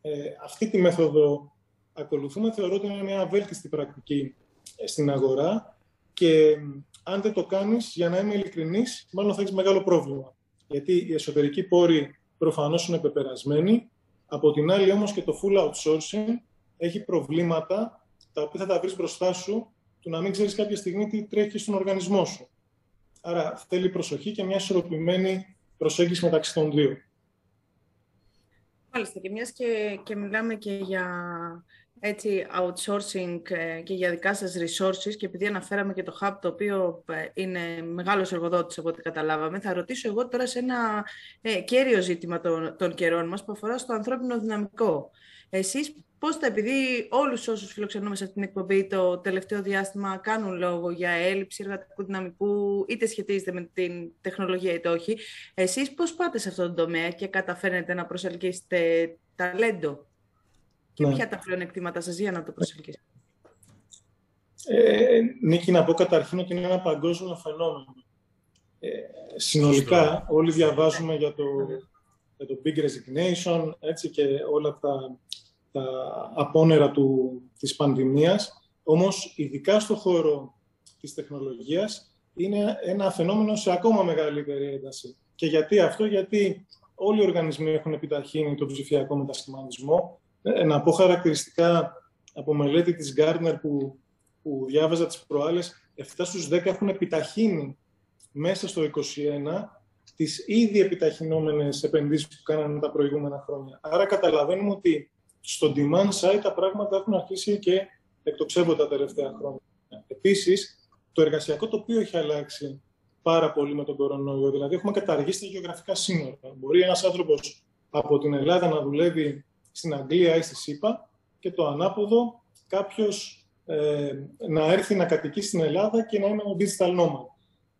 Ε, αυτή τη μέθοδο ακολουθούμε, θεωρώ ότι είναι μια βέλτιστη πρακτική ε, στην αγορά και αν δεν το κάνεις, για να είμαι ειλικρινής, μάλλον θα έχεις μεγάλο πρόβλημα. Γιατί οι εσωτερικοί πόροι προφανώς είναι πεπερασμένοι, από την άλλη όμως και το full outsourcing έχει προβλήματα τα οποία θα τα βρεις μπροστά σου του να μην ξέρεις κάποια στιγμή τι τρέχει στον οργανισμό σου. Άρα θέλει προσοχή και μια ισορροπημένη προσέγγιση μεταξύ των δύο. Μάλιστα, και μιας και, και μιλάμε και για έτσι, outsourcing ε, και για δικά σας resources και επειδή αναφέραμε και το hub το οποίο ε, είναι μεγάλος εργοδότης από ό,τι καταλάβαμε, θα ρωτήσω εγώ τώρα σε ένα ε, κέριο ζήτημα των, των καιρών μας που αφορά στο ανθρώπινο δυναμικό. Εσείς πώς θα, επειδή όλους όσους φιλοξενούμε σε αυτήν την εκπομπή το τελευταίο διάστημα κάνουν λόγο για έλλειψη εργατικού δυναμικού, είτε σχετίζεται με την τεχνολογία είτε όχι, εσείς πώς πάτε σε αυτόν τον τομέα και καταφέρνετε να προσελκύσετε ταλέντο; Και ναι. ποια τα πλεονεκτήματα σας για να το προσελκύσετε. Ε, Νίκη, να πω καταρχήν ότι είναι ένα παγκόσμιο φαινόμενο. Ε, συνολικά, όλοι διαβάζουμε για το, για το Big Resignation έτσι, και όλα τα, τα απόνερα του, της πανδημίας. Όμως, ειδικά στο χώρο της τεχνολογίας, είναι ένα φαινόμενο σε ακόμα μεγαλύτερη ένταση. Και γιατί αυτό, γιατί όλοι οι οργανισμοί έχουν επιταχύνει τον ψηφιακό μετασχηματισμό, ε, να πω χαρακτηριστικά από μελέτη της Gardner που, που διάβαζα τις προάλλες, 7 στους 10 έχουν επιταχύνει μέσα στο 2021 τις ήδη επιταχυνόμενες επενδύσεις που κάνανε τα προηγούμενα χρόνια. Άρα καταλαβαίνουμε ότι στο demand side τα πράγματα έχουν αρχίσει και εκτοξεύονται τα τελευταία χρόνια. Επίσης, το εργασιακό τοπίο έχει αλλάξει πάρα πολύ με τον κορονοϊό. Δηλαδή, έχουμε καταργήσει τα γεωγραφικά σύνορα. Μπορεί ένας άνθρωπος από την Ελλάδα να δουλεύει στην Αγγλία ή στη ΣΥΠΑ και το ανάποδο κάποιος ε, να έρθει να κατοικεί στην Ελλάδα και να είναι ο digital nomad.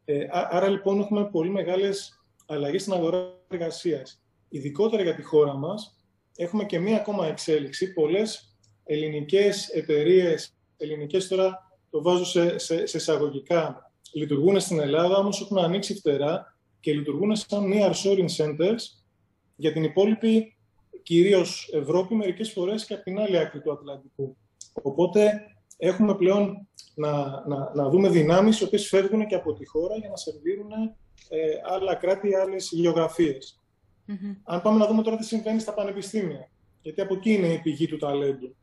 Ε, άρα λοιπόν έχουμε πολύ μεγάλες αλλαγές στην αγορά εργασίας. Ειδικότερα για τη χώρα μας έχουμε και μία ακόμα εξέλιξη. Πολλές ελληνικές εταιρείες, ελληνικές τώρα το βάζω σε, σε, σε εισαγωγικά, λειτουργούν στην Ελλάδα, όμως έχουν ανοίξει φτερά και λειτουργούν σαν near-shoring centers για την υπόλοιπη Κυρίως Ευρώπη, μερικές φορές και από την άλλη άκρη του Ατλαντικού. Οπότε έχουμε πλέον να, να, να δούμε δυνάμεις οι οποίες φεύγουν και από τη χώρα για να σερβίρουν ε, άλλα κράτη, άλλες γεωγραφίες. Αν πάμε να δούμε τώρα τι συμβαίνει στα πανεπιστήμια, γιατί από εκεί είναι η πηγή του ταλέντου.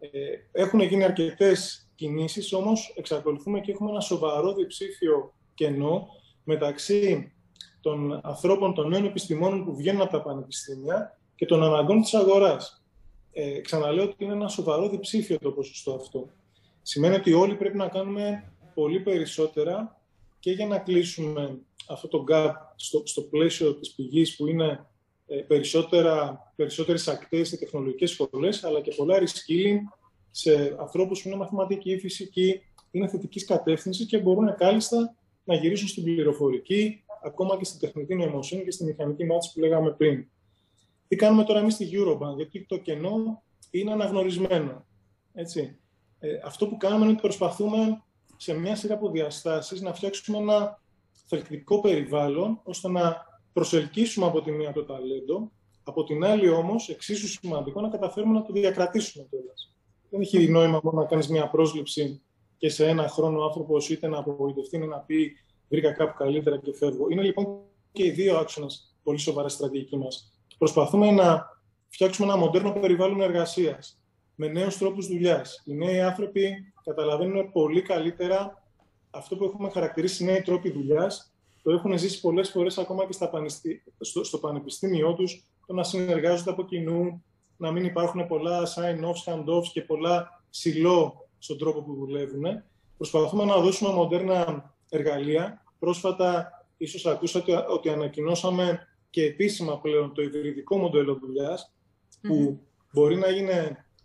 Ε, έχουν γίνει αρκετές κινήσεις, όμως εξακολουθούμε και έχουμε ένα σοβαρό διψήφιο κενό μεταξύ των ανθρώπων, των νέων επιστημόνων που βγαίνουν από τα πανεπιστήμια και των αναγκών της αγοράς. Ε, ξαναλέω ότι είναι ένα σοβαρό διψήφιο το ποσοστό αυτό. Σημαίνει ότι όλοι πρέπει να κάνουμε πολύ περισσότερα και για να κλείσουμε αυτό το gap στο, στο πλαίσιο της πηγής που είναι ε, περισσότερα, περισσότερες ακτές σε τεχνολογικές σχολές, αλλά και πολλά reskilling σε ανθρώπους που είναι μαθηματικοί ή φυσικοί, είναι θετικής κατεύθυνσης και μπορούν κάλλιστα να γυρίσουν στην πληροφορική, ακόμα και στην τεχνητή νοημοσύνη και στη μηχανική μάθηση που λέγαμε πριν. Τι κάνουμε τώρα εμείς στη Eurobank, γιατί το κενό είναι αναγνωρισμένο. Έτσι. Ε, αυτό που κάνουμε είναι ότι προσπαθούμε σε μια σειρά από διαστάσεις να φτιάξουμε ένα θελκτικό περιβάλλον, ώστε να προσελκύσουμε από τη μία το ταλέντο, Από την άλλη όμως, εξίσου σημαντικό να καταφέρουμε να το διακρατήσουμε κιόλας. Δεν έχει νόημα μόνο να κάνεις μια πρόσληψη και σε ένα χρόνο ο άνθρωπος είτε να απογοητευτεί είτε να πει βρήκα κάπου καλύτερα και φεύγω. Είναι λοιπόν και οι δύο άξονες πολύ σοβαρά στρατηγική μας. Προσπαθούμε να φτιάξουμε ένα μοντέρνο περιβάλλον εργασίας με νέους τρόπους δουλειάς. Οι νέοι άνθρωποι καταλαβαίνουν πολύ καλύτερα αυτό που έχουμε χαρακτηρίσει νέοι τρόποι δουλειάς. Το έχουν ζήσει πολλές φορές ακόμα και στα στο, στο πανεπιστήμιό τους, το να συνεργάζονται από κοινού, να μην υπάρχουν πολλά sign-offs, hand-offs και πολλά σιλό στον τρόπο που δουλεύουν. Προσπαθούμε να δώσουμε μοντέρνα εργαλεία. Πρόσφατα, ίσως ακούσατε ότι ανακοινώσαμε και επίσημα πλέον το υβριδικό μοντέλο που μπορεί να γίνει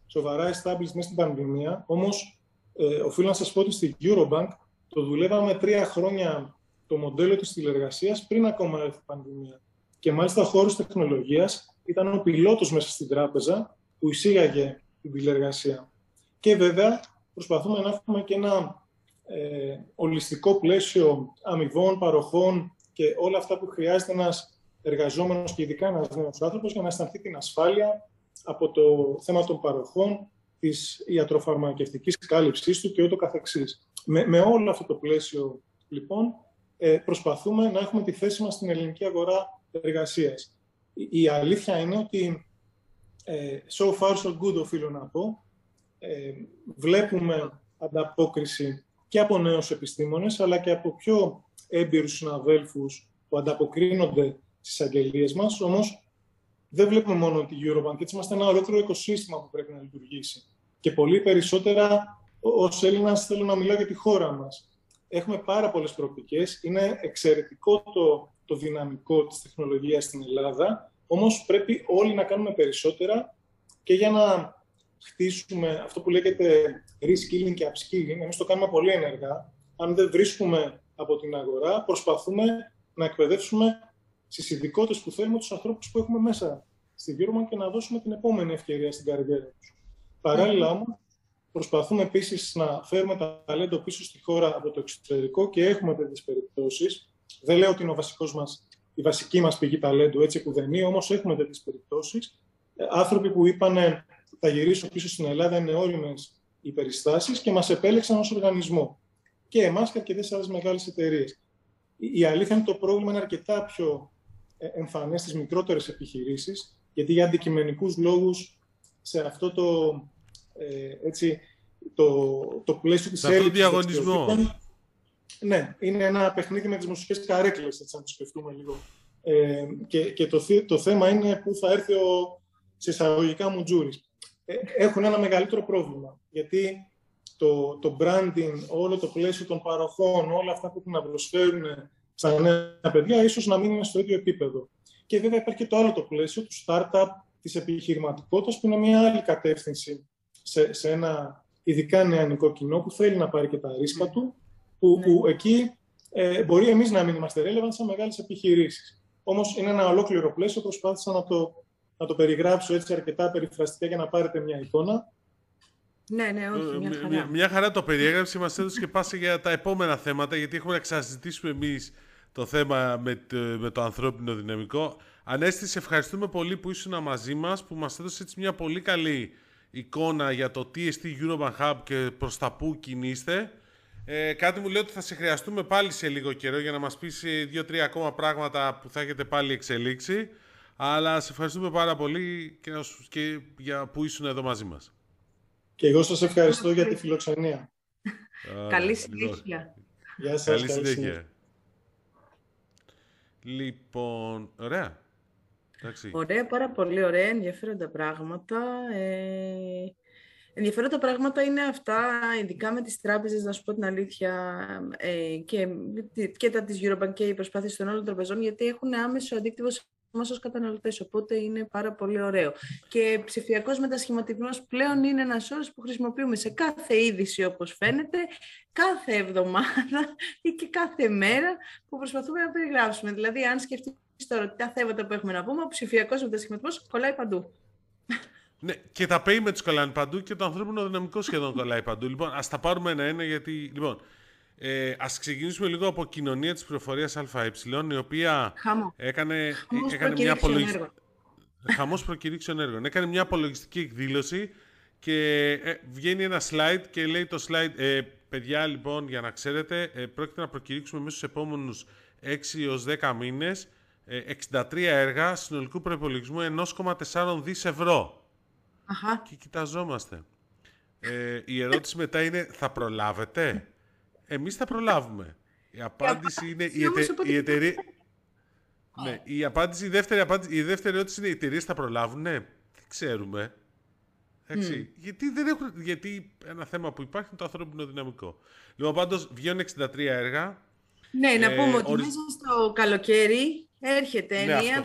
σοβαρά established μέσα στην πανδημία. Όμως, ε, οφείλω να σας πω ότι στη Eurobank το δουλεύαμε τρία χρόνια το μοντέλο της τηλεργασίας πριν ακόμα έρθει η πανδημία. Και μάλιστα ο χώρος τεχνολογίας ήταν ο πιλότος μέσα στην τράπεζα που εισήγαγε την τηλεργασία. Και βέβαια προσπαθούμε να έχουμε και ένα ε, ολιστικό πλαίσιο αμοιβών, παροχών και όλα αυτά που χρειάζεται ένας εργαζόμενος και ειδικά ένας νέος άνθρωπος για να αισθανθεί την ασφάλεια από το θέμα των παροχών, της ιατροφαρμακευτικής κάλυψής του και ούτω καθεξής. Με, με όλο αυτό το πλαίσιο, λοιπόν, ε, προσπαθούμε να έχουμε τη θέση μας στην ελληνική αγορά εργασίας. Η, αλήθεια είναι ότι ε, so far so good οφείλω να πω. Ε, βλέπουμε ανταπόκριση και από νέους επιστήμονες, αλλά και από πιο έμπειρους συναδέλφους που ανταποκρίνονται στις αγγελίες μας. Όμως δεν βλέπουμε μόνο τη Eurobank, έτσι είμαστε ένα ολόκληρο οικοσύστημα που πρέπει να λειτουργήσει. Και πολύ περισσότερα ως Έλληνας θέλω να μιλάω για τη χώρα μας. Έχουμε πάρα πολλές προοπτικές. Είναι εξαιρετικό το, το δυναμικό της τεχνολογίας στην Ελλάδα, όμως πρέπει όλοι να κάνουμε περισσότερα και για να χτίσουμε αυτό που λέγεται reskilling και upskilling, εμείς το κάνουμε πολύ ενεργά. Αν δεν βρίσκουμε από την αγορά, προσπαθούμε να εκπαιδεύσουμε στις ειδικότητες που θέλουμε τους ανθρώπους που έχουμε μέσα στη Euroman και να δώσουμε την επόμενη ευκαιρία στην καριέρα τους. Παράλληλα όμως, προσπαθούμε επίσης να φέρουμε τα ταλέντο πίσω στη χώρα από το εξωτερικό και έχουμε τέτοιες περιπτώσεις. Δεν λέω ότι είναι ο βασικός μας, η βασική μας πηγή ταλέντου, έτσι που δεν είναι, όμως έχουμε τέτοιες περιπτώσεις. Ε, άνθρωποι που είπαν θα γυρίσω πίσω στην Ελλάδα, είναι όριμες οι περιστάσεις και μας επέλεξαν ως οργανισμό. Και εμάς και αρκετές άλλες μεγάλες εταιρείες. Η αλήθεια είναι ότι το πρόβλημα είναι αρκετά πιο ε, εμφανές στις μικρότερες επιχειρήσεις, γιατί για αντικειμενικούς λόγους σε αυτό το, ε, έτσι, το, το πλαίσιο της έλλειψης... διαγωνισμό. Ναι, είναι ένα παιχνίδι με τις μουσικές καρέκλες, έτσι, αν το σκεφτούμε λίγο. Ε, και και το, το θέμα είναι πού θα έρθει ο, σε εισαγωγικά μου τζούρις. Ε, έχουν ένα μεγαλύτερο πρόβλημα, γιατί το, το branding, όλο το πλαίσιο των παροχών, όλα αυτά που έχουν να προσφέρουν στα νέα παιδιά, ίσως να μην είναι στο ίδιο επίπεδο. Και βέβαια υπάρχει και το άλλο το πλαίσιο του startup, της επιχειρηματικότητας, που είναι μια άλλη κατεύθυνση σε, σε ένα ειδικά νεανικό κοινό που θέλει να πάρει και τα ρίσκα του, που, που ναι. εκεί ε, μπορεί εμείς να μην είμαστε relevant σε μεγάλες επιχειρήσεις. Όμως είναι ένα ολόκληρο πλαίσιο, προσπάθησα να το, να το περιγράψω έτσι αρκετά περιφραστικά για να πάρετε μια εικόνα. Ναι, ναι, όχι, μια χαρά. Μια, μια χαρά το περιέγραψε, μας έδωσε και πάσε για τα επόμενα θέματα, γιατί έχουμε να ξαναζητήσουμε εμείς το θέμα με το, με το ανθρώπινο δυναμικό. Ανέστη, σε ευχαριστούμε πολύ που ήσουν μαζί μας, που μας έδωσε έτσι μια πολύ καλή εικόνα για το τι εστί Eurobank Hub και προς τα πού κινείστε. Ε, κάτι μου λέει ότι θα σε χρειαστούμε πάλι σε λίγο καιρό για να μας πεις ε, δύο-τρία ακόμα πράγματα που θα έχετε πάλι εξελίξει. Αλλά σε ευχαριστούμε πάρα πολύ και, και για που ήσουν εδώ μαζί μας. Και εγώ σας ευχαριστώ για τη φιλοξενία. Καλή συνέχεια. Γεια σας. Καλή συνέχεια. Λοιπόν, ωραία. Εντάξει. Ωραία, πάρα πολύ ωραία, ενδιαφέροντα πράγματα. Ε, ενδιαφέροντα πράγματα είναι αυτά, ειδικά με τις τράπεζες, να σου πω την αλήθεια, ε, και, και τα της Eurobank και οι προσπάθειες των άλλων τραπεζών, γιατί έχουν άμεσο αντίκτυπο Μας ως καταναλωτές. Οπότε είναι πάρα πολύ ωραίο. Και ψηφιακός μετασχηματισμός πλέον είναι ένας όρος που χρησιμοποιούμε σε κάθε είδηση, όπως φαίνεται, κάθε εβδομάδα ή και κάθε μέρα που προσπαθούμε να περιγράψουμε. Δηλαδή, αν σκεφτείς τώρα τα θέματα που έχουμε να πούμε, ο ψηφιακός μετασχηματισμός κολλάει παντού. Ναι, και τα payments κολλάνε παντού και το ανθρώπινο δυναμικό σχεδόν κολλάει παντού. Λοιπόν, ας τα πάρουμε ένα-ένα γιατί. Λοιπόν, ε, ας ξεκινήσουμε λίγο από κοινωνία της πληροφορίας ΑΕ, η οποία έκανε, έκανε μια απολογιστική... Χαμός προκηρύξεων έργων. Έκανε μια απολογιστική εκδήλωση και ε, βγαίνει ένα slide και λέει το slide ε, παιδιά λοιπόν για να ξέρετε ε, πρόκειται να προκηρύξουμε μέσα στους επόμενους 6 έως 10 μήνες 63 έργα συνολικού προϋπολογισμού 1,4 δις ευρώ. Αχα. Και κοιταζόμαστε. Ε, η ερώτηση μετά είναι θα προλάβετε; Εμείς θα προλάβουμε. Η απάντηση είναι η, εται, η εταιρεία... Ναι, η, απάντηση, η, δεύτερη απάντηση, η δεύτερη ερώτηση είναι οι εταιρείες θα προλάβουν. Ναι, δεν ξέρουμε. Έτσι. Γιατί, δεν έχουν, γιατί ένα θέμα που υπάρχει είναι το ανθρώπινο δυναμικό. Λοιπόν, πάντως βγαίνουν 63 έργα. Ναι, να ε, πούμε ότι μέσα στο καλοκαίρι έρχεται ναι, ενιαία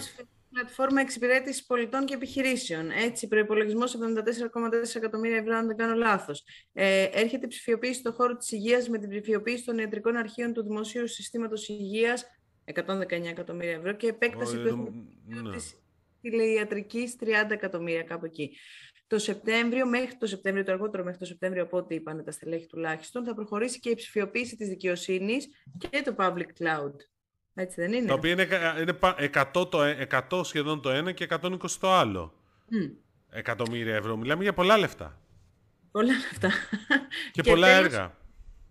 πλατφόρμα εξυπηρέτησης πολιτών και επιχειρήσεων. Έτσι, προπολογισμό 74,4 εκατομμύρια ευρώ, αν δεν κάνω λάθος. Ε, έρχεται ψηφιοποίηση στον χώρο της υγείας με την ψηφιοποίηση των ιατρικών αρχείων του Δημοσίου Συστήματος Υγείας 119 εκατομμύρια ευρώ και επέκταση του ναι. τηλεϊατρικής 30 εκατομμύρια κάπου εκεί. Το Σεπτέμβριο, μέχρι το Σεπτέμβριο, το αργότερο μέχρι το Σεπτέμβριο, από ό,τι είπαν τα στελέχη τουλάχιστον, θα προχωρήσει και η ψηφιοποίηση της δικαιοσύνης και το public cloud. Έτσι δεν είναι. Το οποίο είναι, είναι 100, το, 100 σχεδόν το ένα και 120 το άλλο. Mm. Εκατομμύρια ευρώ. Μιλάμε για πολλά λεφτά. Πολλά λεφτά. Και, και πολλά έργα.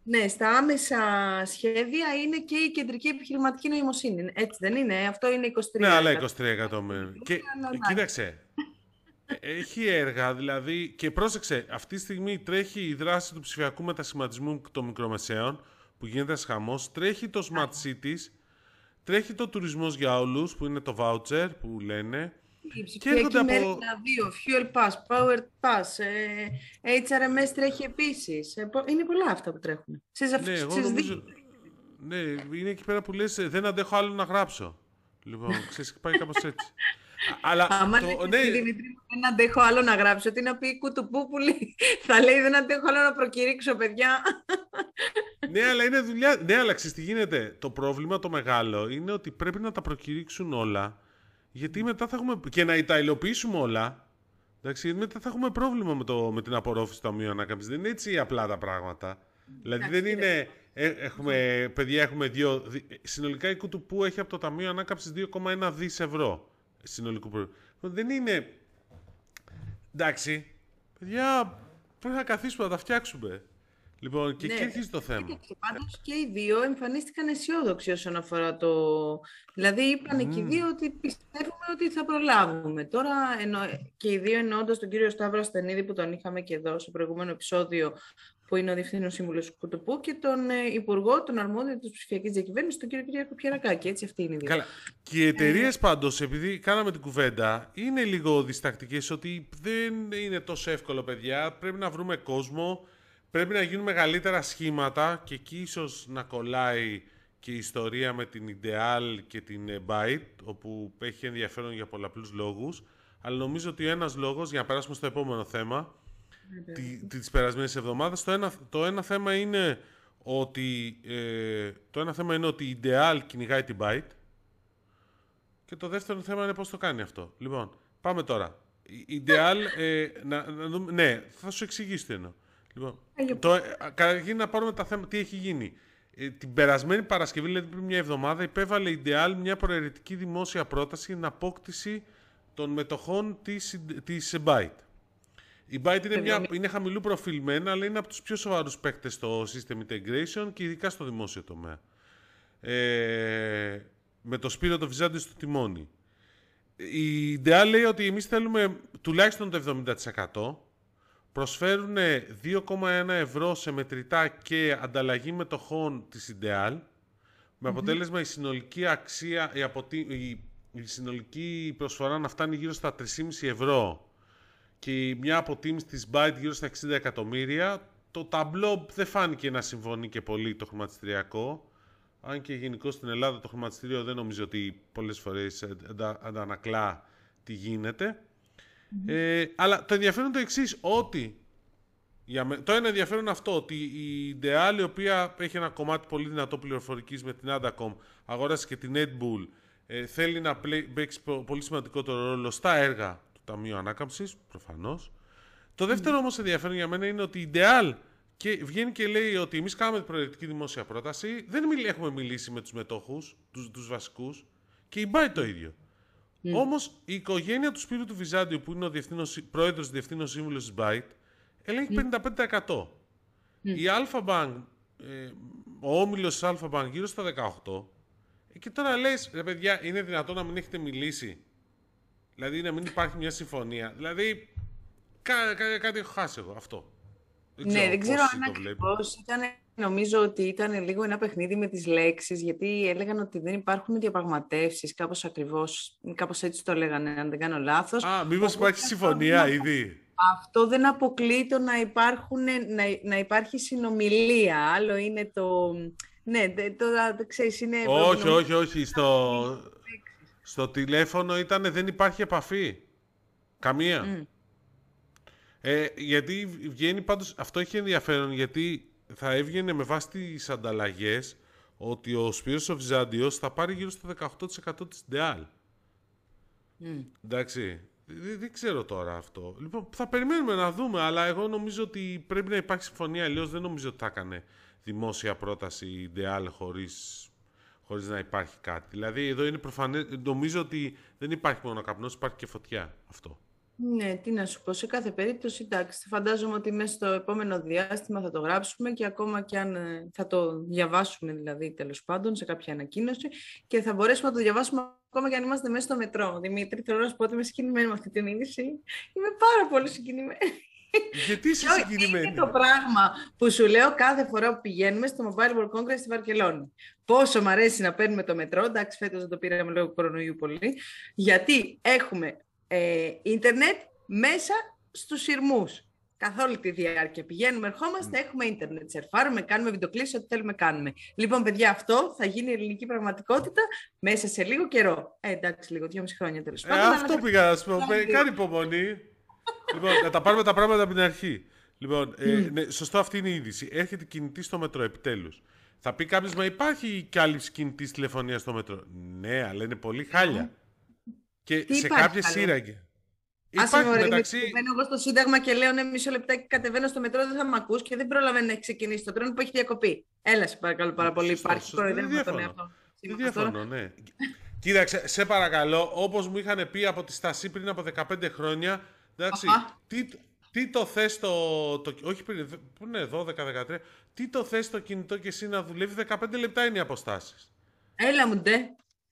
Ναι, στα άμεσα σχέδια είναι και η κεντρική επιχειρηματική νοημοσύνη. Έτσι δεν είναι. Αυτό είναι 23 Ναι, αλλά 23 εκατομμύρια. και κοίταξε. Έχει έργα, δηλαδή, και πρόσεξε, αυτή τη στιγμή τρέχει η δράση του ψηφιακού μετασχηματισμού των μικρομεσαίων, που γίνεται χαμός, τρέχει το Smart Cities, τρέχει το τουρισμός για όλους, που είναι το voucher, που λένε, η και έρχονται από... δύο, Fuel Pass, Power Pass, ε, HRMS τρέχει επίσης. Ε, είναι πολλά αυτά που τρέχουν. Στις, ναι, εγώ νομίζω... Ναι, είναι εκεί πέρα που λες, ε, δεν αντέχω άλλο να γράψω. Λοιπόν, ξέρεις, πάει κάπως έτσι. Αλλά Άμα το, ναι. Δημητρή, δεν αντέχω άλλο να γράψω, τι να πει κουτουπούπουλη. Θα λέει δεν αντέχω άλλο να προκηρύξω, παιδιά. ναι, αλλά είναι δουλειά. Ναι, αλλά ξέρεις τι γίνεται. Το πρόβλημα το μεγάλο είναι ότι πρέπει να τα προκηρύξουν όλα γιατί μετά θα έχουμε. και να τα υλοποιήσουμε όλα. Εντάξει, μετά θα έχουμε πρόβλημα με, το, με την απορρόφηση του Ταμείου Ανάκαμψης. Δεν είναι έτσι απλά τα πράγματα. Δηλαδή δεν είναι. Ε, έχουμε, παιδιά, έχουμε δύο. Συνολικά η που έχει από το Ταμείο Ανάκαμψης 2,1 δις ευρώ. Συνολικού Δεν είναι. Εντάξει. Παιδιά, πρέπει να καθίσουμε να τα φτιάξουμε. Λοιπόν, και ναι. εκεί αρχίζει το θέμα. Πάντως και οι δύο εμφανίστηκαν αισιόδοξοι όσον αφορά το. Δηλαδή, είπαν mm. και οι δύο ότι πιστεύουμε ότι θα προλάβουμε. Τώρα, εννο... και οι δύο εννοώντας τον κύριο Σταύρο Στενίδη, που τον είχαμε και εδώ στο προηγούμενο επεισόδιο, που είναι ο Διευθύνων Σύμβουλος του Κουτουπού, και τον ε, Υπουργό, τον Αρμόδιο της Ψηφιακής Διακυβέρνησης, τον κύριο Κυριάκο Πιερακάκη. Έτσι, αυτή είναι η Καλά. Και οι εταιρείες ε... πάντως, επειδή κάναμε την κουβέντα, είναι λίγο διστακτικές ότι δεν είναι τόσο εύκολο, παιδιά. Πρέπει να βρούμε κόσμο Πρέπει να γίνουν μεγαλύτερα σχήματα και εκεί ίσως να κολλάει και η ιστορία με την Ideal και την Byte, όπου έχει ενδιαφέρον για πολλαπλούς λόγους. Αλλά νομίζω ότι ένας λόγος, για να περάσουμε στο επόμενο θέμα, τη, της περασμένης εβδομάδας, το ένα, το ένα θέμα είναι ότι, ε, το ένα θέμα είναι ότι η Ideal κυνηγάει την Byte και το δεύτερο θέμα είναι πώς το κάνει αυτό. Λοιπόν, πάμε τώρα. Η Ideal, ε, να, να δούμε, ναι, θα σου εξηγήσω τι εννοώ. Λοιπόν, το, καταρχήν να πάρουμε τα θέματα, τι έχει γίνει. Ε, την περασμένη Παρασκευή, δηλαδή πριν μια εβδομάδα, υπέβαλε η Ideal μια προαιρετική δημόσια πρόταση για απόκτηση των μετοχών της, της Byte. Η Byte είναι, μια, είναι χαμηλού προφιλμένα, αλλά είναι από τους πιο σοβαρούς παίκτες στο System Integration και ειδικά στο δημόσιο τομέα. Ε, με το Σπύρο το Βυζάντι στο τιμόνι. Η Ideal λέει ότι εμείς θέλουμε τουλάχιστον το 70% προσφέρουν 2,1 ευρώ σε μετρητά και ανταλλαγή μετοχών της Ideal, με αποτέλεσμα η συνολική αξία, η, αποτι... η, συνολική προσφορά να φτάνει γύρω στα 3,5 ευρώ και μια αποτίμηση της Byte γύρω στα 60 εκατομμύρια, το ταμπλό δεν φάνηκε να συμφωνεί και πολύ το χρηματιστηριακό, αν και γενικώ στην Ελλάδα το χρηματιστήριο δεν νομίζω ότι πολλές φορές αντανακλά τι γίνεται. Ε, αλλά το ενδιαφέρον το εξής, ότι. Για το ένα ενδιαφέρον αυτό, ότι η Ideal, η οποία έχει ένα κομμάτι πολύ δυνατό πληροφορικής με την Adacom, αγόρασε και την Bull, ε, θέλει να παίξει πολύ σημαντικό το ρόλο στα έργα του Ταμείου Ανάκαμψης, προφανώς. Το δεύτερο mm. όμως ενδιαφέρον για μένα είναι ότι η Ideal και βγαίνει και λέει ότι εμείς κάναμε την προαιρετική δημόσια πρόταση, δεν έχουμε μιλήσει με τους μετόχους, τους βασικούς, και η Byte το ίδιο. Mm. Όμως η οικογένεια του Σπύρου του Βυζάντιου που είναι ο διευθύνος, πρόεδρος διευθύνων σύμβουλος της Byte ελέγχει 55%. Η Alpha Bank, ε, ο όμιλος της Alpha Bank γύρω στα 18%. Ε, και τώρα λες, ρε παιδιά, είναι δυνατόν να μην έχετε μιλήσει. Δηλαδή να μην υπάρχει μια συμφωνία. Δηλαδή, κά, κά, κάτι έχω χάσει εγώ αυτό. Δεν ναι, δεν ξέρω αν ακριβώς ήταν, νομίζω ότι ήταν λίγο ένα παιχνίδι με τις λέξεις, γιατί έλεγαν ότι δεν υπάρχουν διαπραγματεύσεις, κάπως ακριβώς, κάπως έτσι το έλεγαν, αν δεν κάνω λάθος. Α, μήπως υπάρχει συμφωνία ήδη; Αυτό δεν αποκλεί το να, υπάρχουν, να, να υπάρχει συνομιλία. Άλλο είναι το... Ναι, το, το, ξέρεις, είναι... Όχι, όχι, όχι. Στο, στο τηλέφωνο ήταν δεν υπάρχει επαφή. Καμία. Ε, γιατί βγαίνει πάντως, αυτό έχει ενδιαφέρον γιατί θα έβγαινε με βάση τις ανταλλαγές ότι ο Σπύρος ο Βυζάντιος θα πάρει γύρω στο 18% της ΔΕΑΛ. Mm. Εντάξει. Δεν, ξέρω τώρα αυτό. Λοιπόν, θα περιμένουμε να δούμε, αλλά εγώ νομίζω ότι πρέπει να υπάρχει συμφωνία. Αλλιώς δεν νομίζω ότι θα έκανε δημόσια πρόταση η ΔΕΑΛ χωρίς, χωρίς να υπάρχει κάτι. Δηλαδή, εδώ είναι προφανές, νομίζω ότι δεν υπάρχει μόνο καπνός, υπάρχει και φωτιά αυτό. Ναι, τι να σου πω. Σε κάθε περίπτωση, εντάξει, φαντάζομαι ότι μέσα στο επόμενο διάστημα θα το γράψουμε και ακόμα και αν ε, θα το διαβάσουμε, δηλαδή, τέλος πάντων, σε κάποια ανακοίνωση και θα μπορέσουμε να το διαβάσουμε ακόμα και αν είμαστε μέσα στο μετρό. Δημήτρη, θέλω να σου πω ότι είμαι συγκινημένη με αυτή την είδηση. Είμαι πάρα πολύ συγκινημένη. Γιατί είσαι συγκινημένη; Είναι το πράγμα που σου λέω κάθε φορά που πηγαίνουμε στο Mobile World Congress στη Βαρκελόνη. Πόσο μου αρέσει να παίρνουμε το μετρό. Εντάξει, φέτος δεν το πήραμε λόγω κορονοϊού πολύ. Γιατί έχουμε ε, ίντερνετ μέσα στους σειρμούς. Καθ' όλη τη διάρκεια. Πηγαίνουμε, ερχόμαστε, έχουμε ίντερνετ, σερφάρουμε, κάνουμε βιντεοκλήσεις, ό,τι θέλουμε κάνουμε. Λοιπόν, παιδιά, αυτό θα γίνει η ελληνική πραγματικότητα μέσα σε λίγο καιρό. Ε, εντάξει, λίγο, δυόμιση χρόνια τέλος ε, πάντων. Ε, αυτό πήγα να σου πω. Κάνει υπομονή. Λοιπόν, να τα πάρουμε τα πράγματα από την αρχή. Λοιπόν, ε, ναι, σωστό αυτή είναι η είδηση. Έρχεται κινητή στο μετρό, επιτέλους. Θα πει κάποιος, μα υπάρχει κι άλλη κινητής τηλεφωνίας στο μετρό. Ναι, αλλά είναι πολύ χάλια. Και Τι σε κάποιε σύραγγε. Υπάρχει μεταξύ... Μπαίνω εγώ στο Σύνταγμα και λέω ναι, μισό λεπτάκι κατεβαίνω στο μετρό, δεν θα με ακούς και δεν προλαβαίνει να ξεκινήσει το τρένο που έχει διακοπεί. Έλα, σε παρακαλώ πάρα πολύ. Υπάρχει κοροϊδεύμα τον εαυτό. Δεν διαφωνώ, ναι. Κοίταξε, σε παρακαλώ, όπως μου είχαν πει από τη Στασή πριν από 15 χρόνια, εντάξει, τι, τι το θες το, το. Όχι πριν, πού είναι, 12-13. Τι το θες το κινητό και εσύ να δουλεύει, 15 λεπτά είναι οι αποστάσεις. Έλα μου ντε.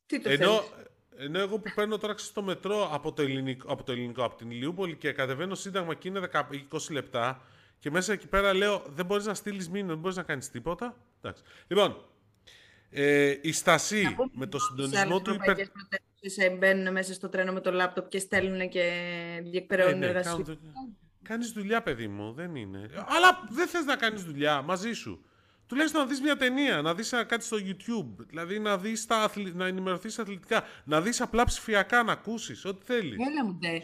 Τι το Ενώ, θες. Ενώ εγώ που παίρνω τώρα στο μετρό από το ελληνικό, από, το ελληνικό, από την Ηλιούπολη και κατεβαίνω σύνταγμα και είναι 20 λεπτά και μέσα εκεί πέρα λέω δεν μπορείς να στείλεις μήνυμα, δεν μπορείς να κάνεις τίποτα. Εντάξει. Λοιπόν, ε, η Στασή με το συντονισμό του υπερ... Ε, μπαίνουν μέσα στο τρένο με το λάπτοπ και στέλνουν και διεκπαιρεώνουν ε, ναι, εργασία. Κάνεις δουλειά, παιδί μου, δεν είναι. Αλλά δεν θες να κάνεις δουλειά μαζί σου τουλάχιστον να δεις μια ταινία, να δεις κάτι στο YouTube, δηλαδή να, δεις τα, να ενημερωθείς αθλητικά, να δεις απλά ψηφιακά, να ακούσεις, ό,τι θέλεις. Έλα μου, ντε.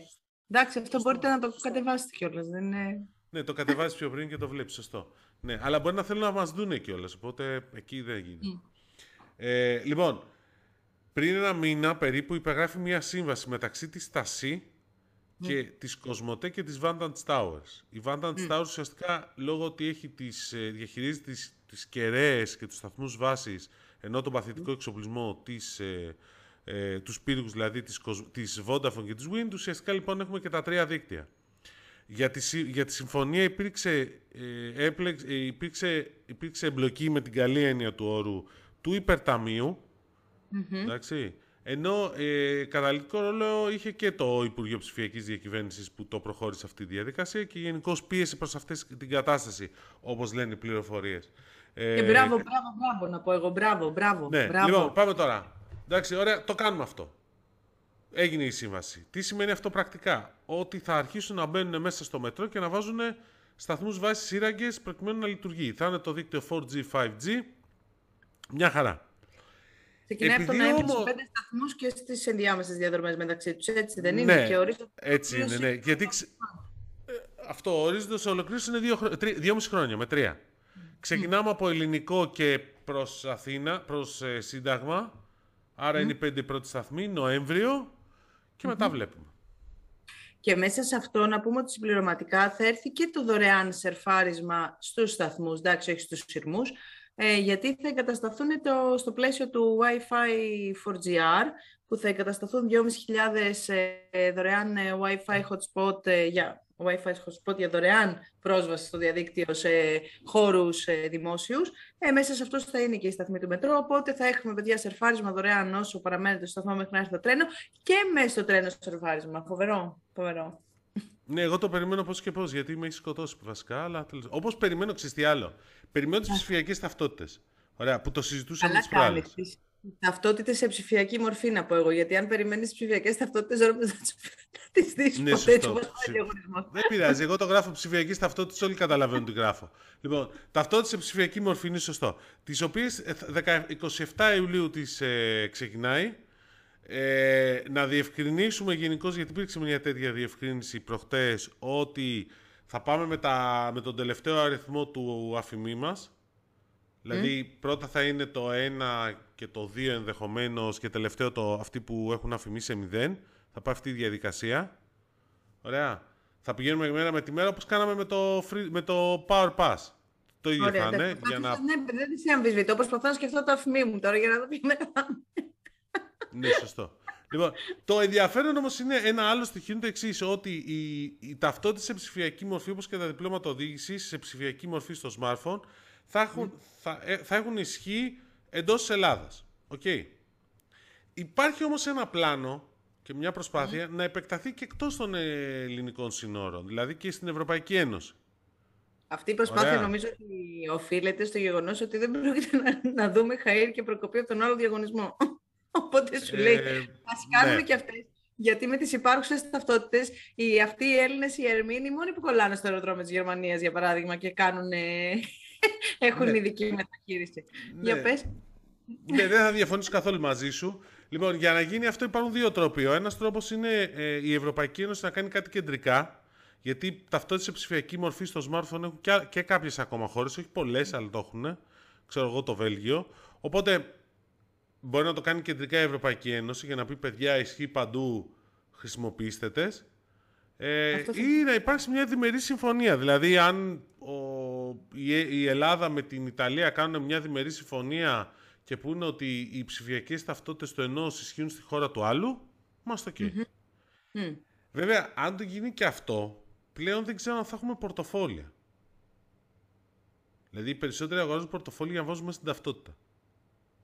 Εντάξει, αυτό μπορείτε να το κατεβάσετε κιόλας. δεν είναι... Ναι, το κατεβάζεις πιο πριν και το βλέπεις, σωστό. Ναι, αλλά μπορεί να θέλουν να μας δούνε κιόλας, οπότε εκεί δεν γίνει. Ε, λοιπόν, πριν ένα μήνα περίπου υπεγράφει μια σύμβαση μεταξύ της Στασί και της Κοσμοτέ και της Vantage Towers. Η Vantage Towers ουσιαστικά λόγω ότι έχει τις, ε, διαχειρίζει τις τις κεραίες και τους σταθμούς βάσης, ενώ τον παθητικό εξοπλισμό της, ε, ε, τους πύργους, δηλαδή της, της Vodafone και της Wind, ουσιαστικά λοιπόν έχουμε και τα τρία δίκτυα. Για τη, για τη συμφωνία υπήρξε, ε, έπλεξ, ε, υπήρξε, υπήρξε εμπλοκή με την καλή έννοια του όρου του υπερταμείου, εντάξει, ενώ ε, καταλητικό ρόλο είχε και το Υπουργείο Ψηφιακής Διακυβέρνησης που το προχώρησε αυτή τη διαδικασία και γενικώ πίεσε προς αυτή την κατάσταση, όπως λένε οι πληροφορίες. Ε, και μπράβο, μπράβο, μπράβο να πω εγώ. Μπράβο, μπράβο. Ναι, μπράβο. λοιπόν, πάμε τώρα. Εντάξει, ωραία, το κάνουμε αυτό. Έγινε η σύμβαση. Τι σημαίνει αυτό πρακτικά; Ότι θα αρχίσουν να μπαίνουν μέσα στο μετρό και να βάζουν σταθμούς βάσης σύραγγες προκειμένου να λειτουργεί. Θα είναι το δίκτυο 4G, 5G. Μια χαρά. Ξεκινάει από το να έχει όμως... πέντε σταθμούς και στις ενδιάμεσες διαδρομές μεταξύ τους. Έτσι δεν είναι. Ναι, και ορίζοντας. Έτσι είναι, ναι. Γιατί ε, αυτό, ο ορίζοντας ολοκλήρωση είναι δύο, δύο, μισή χρόνια με τρία. Ξεκινάμε από ελληνικό και προς Αθήνα, προς ε, Σύνταγμα. Άρα είναι οι πέντε πρώτοι σταθμοί, Νοέμβριο και μετά βλέπουμε. Και μέσα σε αυτό να πούμε ότι συμπληρωματικά θα έρθει και το δωρεάν σερφάρισμα στους σταθμούς, εντάξει όχι στους σειρμούς, ε, γιατί θα εγκατασταθούν το, στο πλαίσιο του Wi-Fi 4GR, που θα εγκατασταθούν 2.500 ε, δωρεάν ε, Wi-Fi hotspot ε, για Wi-Fi hotspot για δωρεάν πρόσβαση στο διαδίκτυο σε χώρους ε, δημόσιους. Ε, μέσα σε αυτό θα είναι και η σταθμή του μετρό, οπότε θα έχουμε παιδιά σερφάρισμα δωρεάν όσο παραμένετε στο σταθμό μέχρι να έρθει το τρένο και μέσα στο τρένο σερφάρισμα. Φοβερό, φοβερό. Ναι, εγώ το περιμένω πώς και πώς, γιατί με έχεις σκοτώσει βασικά. Αλλά Όπως περιμένω, ξέρεις τι άλλο. Περιμένω τις ψηφιακές ταυτότητες. Ωραία, που το συζητούσαμε τις προάλλες. Ταυτότητες σε ψηφιακή μορφή, να πω εγώ. Γιατί αν περιμένεις ψηφιακές ταυτότητες, δεν νομίζω να τι δεις ναι, ποτέ. Δεν πειράζει. Εγώ το γράφω ψηφιακή ταυτότητες, όλοι καταλαβαίνουν τι γράφω. Λοιπόν, ταυτότητες σε ψηφιακή μορφή είναι σωστό. Τις οποίες 27 Ιουλίου τις ε, ξεκινάει. Ε, να διευκρινίσουμε γενικώς, γιατί υπήρξε μια τέτοια διευκρίνηση προχτές, ότι θα πάμε με, τα, με τον τελευταίο αριθμό του αφημί μας. Δηλαδή, πρώτα θα είναι το 1 και το 2 ενδεχομένως και τελευταίο το, αυτοί που έχουν αφημί σε 0. Θα πάει αυτή η διαδικασία. Ωραία. Θα πηγαίνουμε μέρα με τη μέρα όπως κάναμε με το, free, με το Power Pass. Το ίδιο Ωραία, θα είναι. Για να... Ναι, δεν τη αμφισβητώ. Προσπαθώ να σκεφτώ το αφημί μου τώρα για να δω ποιο ναι, σωστό. Λοιπόν, το ενδιαφέρον όμως είναι ένα άλλο στοιχείο είναι το εξής, ότι η, η ταυτότητα σε ψηφιακή μορφή, όπως και τα διπλώματα οδήγησης σε ψηφιακή μορφή στο smartphone, θα έχουν, θα, ε, θα έχουν ισχύ εντός της Ελλάδας. Okay. Υπάρχει όμως ένα πλάνο και μια προσπάθεια να επεκταθεί και εκτός των ελληνικών συνόρων, δηλαδή και στην Ευρωπαϊκή Ένωση. Αυτή η προσπάθεια νομίζω ότι οφείλεται στο γεγονός ότι δεν πρόκειται να, να δούμε χαΐρ και προκοπή από τον άλλο διαγωνισμό. Οπότε σου λέει, ε, ας κάνουμε ναι. και αυτές. Γιατί με τις υπάρχουσες ταυτότητες, οι, αυτοί οι Έλληνες, οι Ερμήνοι, μόνοι που κολλάνε στο αεροδρόμιο της Γερμανίας, για παράδειγμα, και κάνουν, έχουν ναι. ειδική μεταχείριση. Ναι. Για πες. Ναι, δεν θα διαφωνήσω καθόλου μαζί σου. Λοιπόν, για να γίνει αυτό υπάρχουν δύο τρόποι. Ο ένας τρόπος είναι ε, η Ευρωπαϊκή Ένωση να κάνει κάτι κεντρικά, γιατί ταυτότητα σε ψηφιακή μορφή στο smartphone έχουν και, και κάποιες ακόμα χώρες, όχι πολλές, αλλά το έχουν. Ξέρω εγώ το Βέλγιο. Οπότε μπορεί να το κάνει κεντρικά η Ευρωπαϊκή Ένωση για να πει παιδιά ισχύει παντού χρησιμοποιήστε τες. Ε, ή να υπάρξει μια διμερή συμφωνία. Δηλαδή, αν ο, η, Ελλάδα με την Ιταλία κάνουν μια διμερή συμφωνία και πούνε ότι οι ψηφιακές ταυτότητες του ενός ισχύουν στη χώρα του άλλου, είμαστε εκεί. Βέβαια, αν το γίνει και αυτό, πλέον δεν ξέρω αν θα έχουμε πορτοφόλια. Δηλαδή, οι περισσότεροι αγοράζουν πορτοφόλια για να βάζουν μέσα στην ταυτότητα.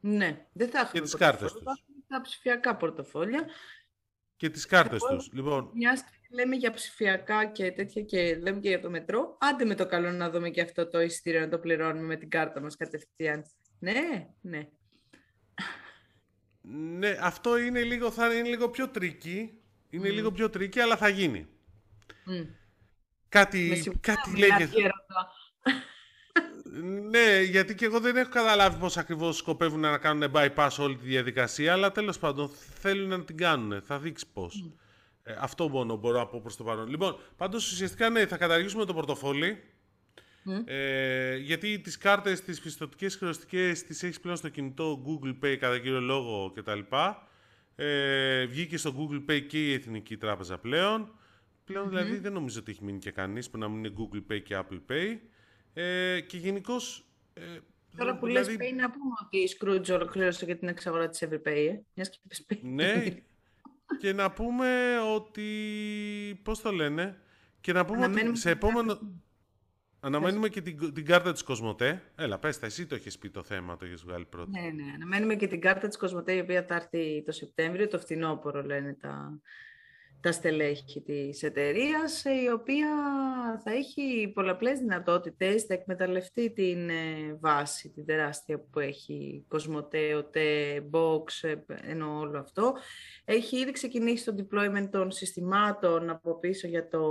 Ναι, δεν θα έχουμε και τις κάρτες τους. Τα ψηφιακά πορτοφόλια. Και τις κάρτες λοιπόν, τους. Λοιπόν... Μιας λέμε για ψηφιακά και τέτοια και λέμε και για το μετρό, άντε με το καλό να δούμε και αυτό το εισιτήριο να το πληρώνουμε με την κάρτα μας κατευθείαν. Ναι, ναι. Ναι, αυτό είναι λίγο, θα είναι λίγο πιο tricky. Είναι λίγο πιο tricky, αλλά θα γίνει. Mm. Κάτι, κάτι λέγεται. Ναι, γιατί και εγώ δεν έχω καταλάβει πώς ακριβώς σκοπεύουν να κάνουν bypass όλη τη διαδικασία, αλλά τέλος πάντων θέλουν να την κάνουν. Θα δείξεις πώς. Ε, αυτό μόνο μπορώ να πω προς το παρόν. Λοιπόν, πάντως ουσιαστικά ναι, θα καταργήσουμε το πορτοφόλι. Ε, γιατί τις κάρτες, τις πιστοτικές χρεωστικές τις έχεις πλέον στο κινητό Google Pay κατά κύριο λόγο κτλ. Ε, βγήκε στο Google Pay και η Εθνική Τράπεζα πλέον. Πλέον δηλαδή δεν νομίζω ότι έχει μείνει και κανείς που να μην είναι Google Pay και Apple Pay. Ε, και γενικώς. Ε, Τώρα που δηλαδή... λες Pay, να πούμε ότι η Scrooge ολοκλήρωσε και την εξαγορά της Everpay, ε. Μιας και Pay. Ναι, και να πούμε ότι... Πώς το λένε... Και να πούμε ότι σε επόμενο... Αναμένουμε και την, την κάρτα της Κοσμοτέ. Έλα, πες τα, εσύ το έχεις πει το θέμα, το έχεις βγάλει πρώτα. Ναι, ναι, αναμένουμε και την κάρτα της Κοσμοτέ, η οποία θα έρθει το Σεπτέμβριο, το φθινόπωρο λένε τα, τα στελέχη της εταιρείας, η οποία θα έχει πολλαπλές δυνατότητες, θα εκμεταλλευτεί την ε, βάση, την τεράστια που έχει Κοσμοτέ, ΟΤΕ, Box, ε, ενώ όλο αυτό. Έχει ήδη ξεκινήσει το deployment των συστημάτων από πίσω για το,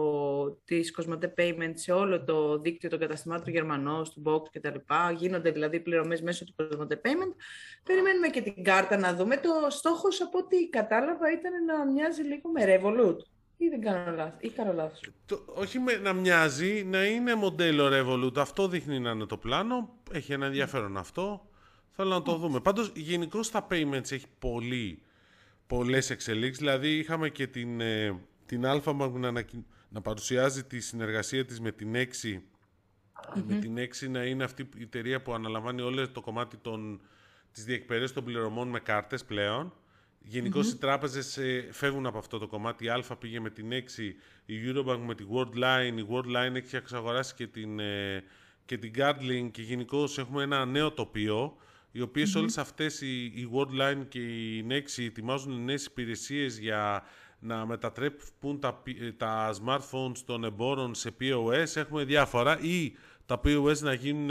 της Κοσμοτέ Payment σε όλο το δίκτυο των καταστημάτων Γερμανός, του Box κτλ. Γίνονται δηλαδή πληρωμές μέσω του Κοσμοτέ Payment. Περιμένουμε και την κάρτα να δούμε. Το στόχος από ό,τι κατάλαβα ήταν να μοιάζει λίγο με Revolut ή δεν κάνω λάθος, ή κάνω λάθος. Το, όχι με, να μοιάζει, να είναι μοντέλο Revolut. Αυτό δείχνει να είναι το πλάνο. Έχει ένα ενδιαφέρον αυτό. Θέλω να το δούμε. Πάντως, γενικώ στα payments έχει πολύ, πολλές εξελίξεις. Δηλαδή, είχαμε και την, ε, την Alphabank να, να παρουσιάζει τη συνεργασία της με την 6 Με την 6 να είναι αυτή η εταιρεία που αναλαμβάνει όλο το κομμάτι των, της διεκπαιρέωσης των πληρωμών με κάρτες πλέον. Γενικω οι τράπεζες ε, φεύγουν από αυτό το κομμάτι. Η Α πήγε με την 6, η Eurobank με την Worldline. Η Worldline έχει εξαγοράσει και την, ε, και την Gardling και γενικώς έχουμε ένα νέο τοπίο οι οποίες mm-hmm. όλες αυτές οι, η Worldline και η Nexi ετοιμάζουν νέες υπηρεσίες για να μετατρέπουν τα, τα smartphones των εμπόρων σε POS. Έχουμε διάφορα ή τα POS να γίνουν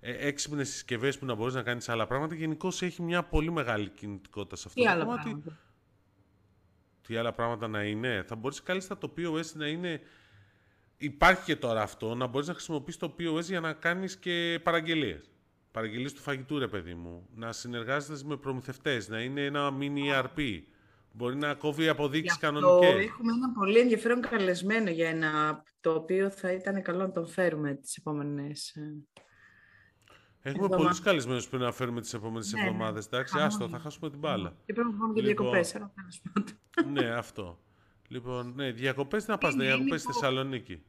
ε, έξυπνες συσκευές που να μπορείς να κάνεις άλλα πράγματα. Γενικώ έχει μια πολύ μεγάλη κινητικότητα σε αυτό Τι το άλλα Πράγματα; Τι άλλα πράγματα να είναι. Θα μπορείς κάλλιστα το POS να είναι... Υπάρχει και τώρα αυτό, να μπορείς να χρησιμοποιήσεις το POS για να κάνεις και παραγγελίες παραγγελίες του φαγητού, ρε παιδί μου, να συνεργάζεσαι με προμηθευτές, να είναι ένα mini ERP. Μπορεί να κόβει αποδείξεις κανονικές. Έχουμε ένα πολύ ενδιαφέρον καλεσμένο για ένα το οποίο θα ήταν καλό να τον φέρουμε τις επόμενες. Ε, έχουμε πολλούς καλεσμένους που να φέρουμε τις επόμενες ναι, ναι. εβδομάδες. Εντάξει, άστο, θα χάσουμε την μπάλα. Και πρέπει να πάμε και λοιπόν, διακοπές. ναι, αυτό. Λοιπόν, ναι, διακοπές να πας, διακοπές στη Θεσσαλονίκη.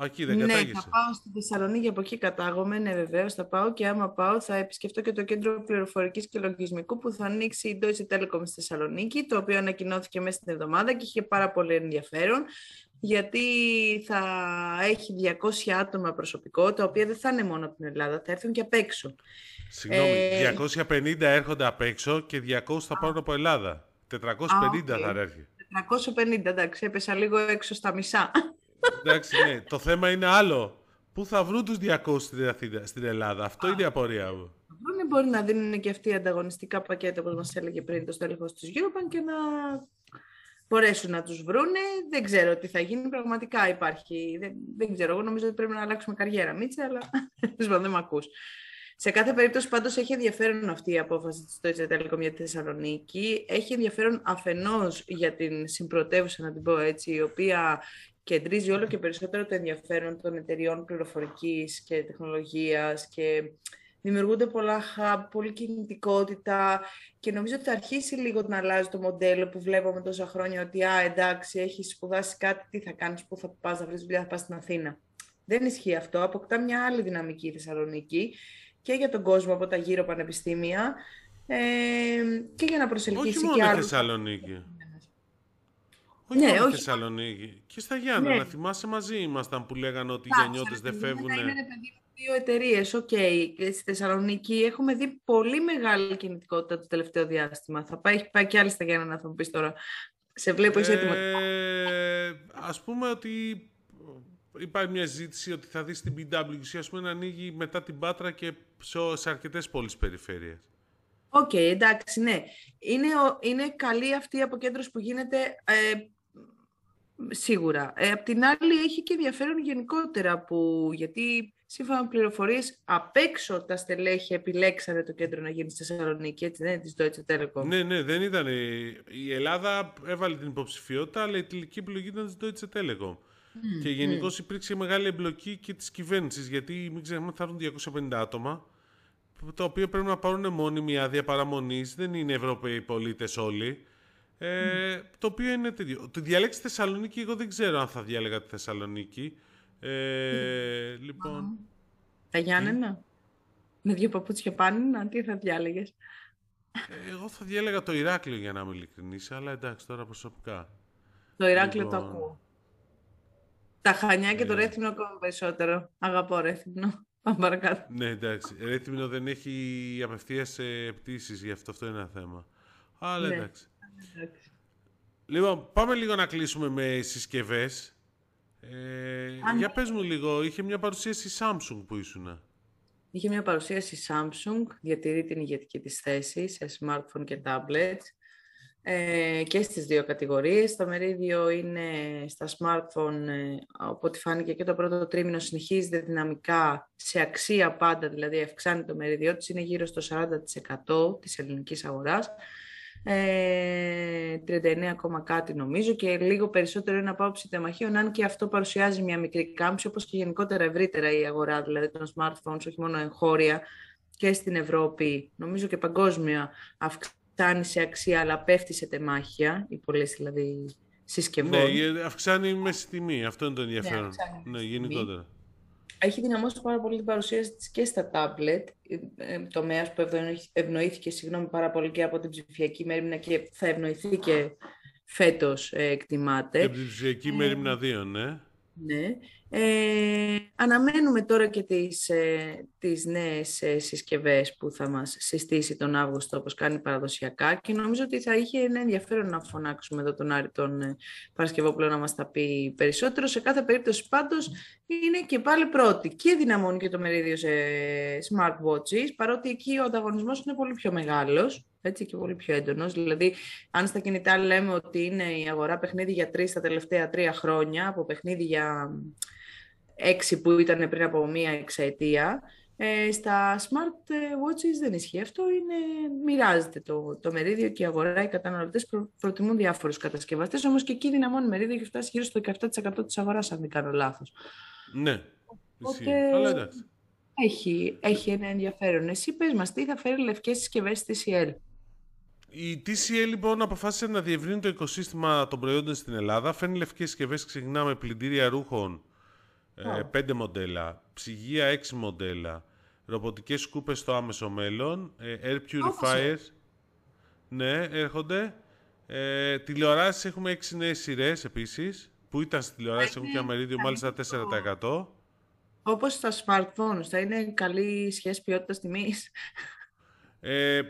Α, εκεί δεν ναι, θα πάω στη Θεσσαλονίκη, από εκεί κατάγομαι, ναι βεβαίως θα πάω και άμα πάω θα επισκεφτώ και το κέντρο πληροφορικής και λογισμικού που θα ανοίξει η Deutsche Telekom στη Θεσσαλονίκη, το οποίο ανακοινώθηκε μέσα στην εβδομάδα και είχε πάρα πολύ ενδιαφέρον γιατί θα έχει 200 άτομα προσωπικό, τα οποία δεν θα είναι μόνο από την Ελλάδα, θα έρθουν και απ' έξω. Συγγνώμη, ε... 250 έρχονται απ' έξω και 200 θα πάρουν από Ελλάδα. 450 θα έρθει. 450, εντάξει, έπεσα λίγο έξω στα μισά. Εντάξει, ναι. Το θέμα είναι άλλο. Πού θα βρουν τους 200 στην Ελλάδα; Αυτό είναι η απορία μου. Δεν μπορεί να δίνουν και αυτοί ανταγωνιστικά πακέτα, όπως μας έλεγε πριν το στέλεχος της Eurobank και να μπορέσουν να τους βρούνε. Δεν ξέρω τι θα γίνει. Πραγματικά υπάρχει. Δεν, δεν ξέρω. Εγώ νομίζω ότι πρέπει να αλλάξουμε καριέρα, Μίτσα, αλλά δεν με ακούς. Σε κάθε περίπτωση πάντως έχει ενδιαφέρον αυτή η απόφαση της Deutsche Telekom για τη Θεσσαλονίκη. Έχει ενδιαφέρον αφενός για την συμπρωτεύουσα, να την πω έτσι, η οποία κεντρίζει όλο και περισσότερο το ενδιαφέρον των εταιριών πληροφορικής και τεχνολογίας και δημιουργούνται πολλά hub, πολλή κινητικότητα και νομίζω ότι θα αρχίσει λίγο να αλλάζει το μοντέλο που βλέπαμε τόσα χρόνια ότι «Α, εντάξει, έχεις σπουδάσει κάτι, τι θα κάνεις, πού θα πας, θα βρεις δουλειά, θα πας στην Αθήνα». Δεν ισχύει αυτό, αποκτά μια άλλη δυναμική η Θεσσαλονίκη και για τον κόσμο από τα γύρω πανεπιστήμια ε, και για να προσελκύσει Όχι και άλλους. Θεσσαλονίκη. Όχι ναι, όχι. Θεσσαλονίκη. Και στα Γιάννα, ναι. να θυμάσαι μαζί ήμασταν που λέγανε ότι οι γεννιώτε δεν φεύγουν. Είναι παιδί δύο εταιρείες. Οκ. Okay. στη Θεσσαλονίκη έχουμε δει πολύ μεγάλη κινητικότητα το τελευταίο διάστημα. Θα πάει, πάει και άλλη στα Γιάννα να θα μου πεις τώρα. Σε βλέπω, είσαι έτοιμος. Ε, Α πούμε ότι υπάρχει μια ζήτηση ότι θα δεις την PwC ας πούμε, να ανοίγει μετά την Πάτρα και σε αρκετές πόλεις περιφέρειες. OK, okay, εντάξει, ναι. Είναι, είναι καλή αυτή η αποκέντρωση που γίνεται ε, Σίγουρα. Ε, απ' την άλλη έχει και ενδιαφέρον γενικότερα που, γιατί σύμφωνα με πληροφορίες απ' έξω τα στελέχη επιλέξανε το κέντρο να γίνει στη Θεσσαλονίκη, έτσι δεν είναι της Deutsche Telekom. Ναι, ναι, δεν ήταν. Η Ελλάδα έβαλε την υποψηφιότητα, αλλά η τελική επιλογή ήταν της Deutsche Telekom. Mm, και γενικώς mm. υπήρξε μεγάλη εμπλοκή και της κυβέρνησης, γιατί μην ξεχνάμε ότι θα έρθουν 250 άτομα, τα οποία πρέπει να πάρουν μόνιμη άδεια παραμονής, δεν είναι Ευρωπαίοι πολίτες όλοι. Ε, Το οποίο είναι τέτοιο. Το διαλέξει Θεσσαλονίκη, εγώ δεν ξέρω αν θα διάλεγα τη Θεσσαλονίκη. Ε, λοιπόν. Τα Γιάννενα; Με δύο παπούτσια πάνω, τι θα διάλεγες; Ε, εγώ θα διάλεγα το Ηράκλειο για να είμαι ειλικρινής, αλλά εντάξει τώρα προσωπικά. Το Ηράκλειο το λοιπόν. ακούω. Τα Χανιά και το ε. Ρέθυμνο ακόμα περισσότερο. Αγαπώ Ρέθυμνο. Πάμε παρακάτω. Ναι, εντάξει. Ρέθυμνο δεν έχει απευθείας πτήσεις, γι' αυτό αυτό είναι ένα θέμα. Αλλά ναι. εντάξει. Λοιπόν, πάμε λίγο να κλείσουμε με συσκευές. Ε, για πες μου λίγο, είχε μια παρουσίαση Samsung που ήσουν. Είχε μια παρουσίαση Samsung, διατηρεί την ηγετική της θέση σε smartphone και tablets ε, και στις δύο κατηγορίες. Το μερίδιο είναι στα smartphone, ε, ό,τι φάνηκε και το πρώτο τρίμηνο συνεχίζεται δυναμικά σε αξία πάντα, δηλαδή αυξάνει το μερίδιο της, είναι γύρω στο 40% της ελληνικής αγοράς ε, 39 ακόμα κάτι νομίζω και λίγο περισσότερο είναι από άποψη τεμαχίων, αν και αυτό παρουσιάζει μια μικρή κάμψη, όπως και γενικότερα ευρύτερα η αγορά, δηλαδή των smartphones, όχι μόνο εγχώρια και στην Ευρώπη, νομίζω και παγκόσμια αυξάνει σε αξία, αλλά πέφτει σε τεμάχια, οι πολλές δηλαδή συσκευών. Ναι, αυξάνει μες στη τιμή, αυτό είναι το ενδιαφέρον. Ναι, ναι γενικότερα. Έχει δυναμώσει πάρα πολύ την παρουσία της και στα τάμπλετ, ε, τομέας που ευνοήθηκε συγγνώμη, πάρα πολύ και από την ψηφιακή μέρημνα και θα ευνοηθεί και φέτος ε, εκτιμάται. Και από την ψηφιακή μέρημνα 2, ναι. Ναι. Ε, αναμένουμε τώρα και τις, ε, τις νέες ε, συσκευές που θα μας συστήσει τον Αύγουστο όπως κάνει παραδοσιακά και νομίζω ότι θα είχε ένα ενδιαφέρον να φωνάξουμε εδώ τον Άρη τον ε, Παρασκευόπουλο να μας τα πει περισσότερο. Σε κάθε περίπτωση πάντως είναι και πάλι πρώτη και δυναμώνει και το μερίδιο σε smartwatches παρότι εκεί ο ανταγωνισμός είναι πολύ πιο μεγάλος έτσι και πολύ πιο έντονος. Δηλαδή, αν στα κινητά λέμε ότι είναι η αγορά παιχνίδι για τρεις τα τελευταία τρία χρόνια, από παιχνίδι για έξι που ήταν πριν από μία εξαετία, ε, στα smart watches δεν ισχύει αυτό, είναι, μοιράζεται το, το μερίδιο και η αγορά, οι καταναλωτές προ, προτιμούν διάφορους κατασκευαστές, όμως και εκεί δυναμώνει μερίδιο έχει φτάσει γύρω στο 17% της αγοράς, αν δεν κάνω λάθος. Ναι, ισχύει. Αλλά εντάξει. Έχει, έχει ένα ενδιαφέρον. Εσύ πες μας, τι θα φέρει λευκές συσκευές στη TCL. Η TCL λοιπόν αποφάσισε να διευρύνει το οικοσύστημα των προϊόντων στην Ελλάδα. Φέρνει λευκές συσκευές, ξεκινά με πλυντήρια ρούχων, oh. ε, 5 μοντέλα, ψυγεία 6 μοντέλα, ρομποτικές σκούπες στο άμεσο μέλλον, ε, air purifiers, ναι, έρχονται. Ε, τηλεοράσεις έχουμε 6 νέες σειρές επίσης, που ήταν στη τηλεοράση, έχουν και ένα μερίδιο μάλιστα 4%. Όπως στα smartphones, θα είναι καλή σχέση ποιότητας τιμής. Ε,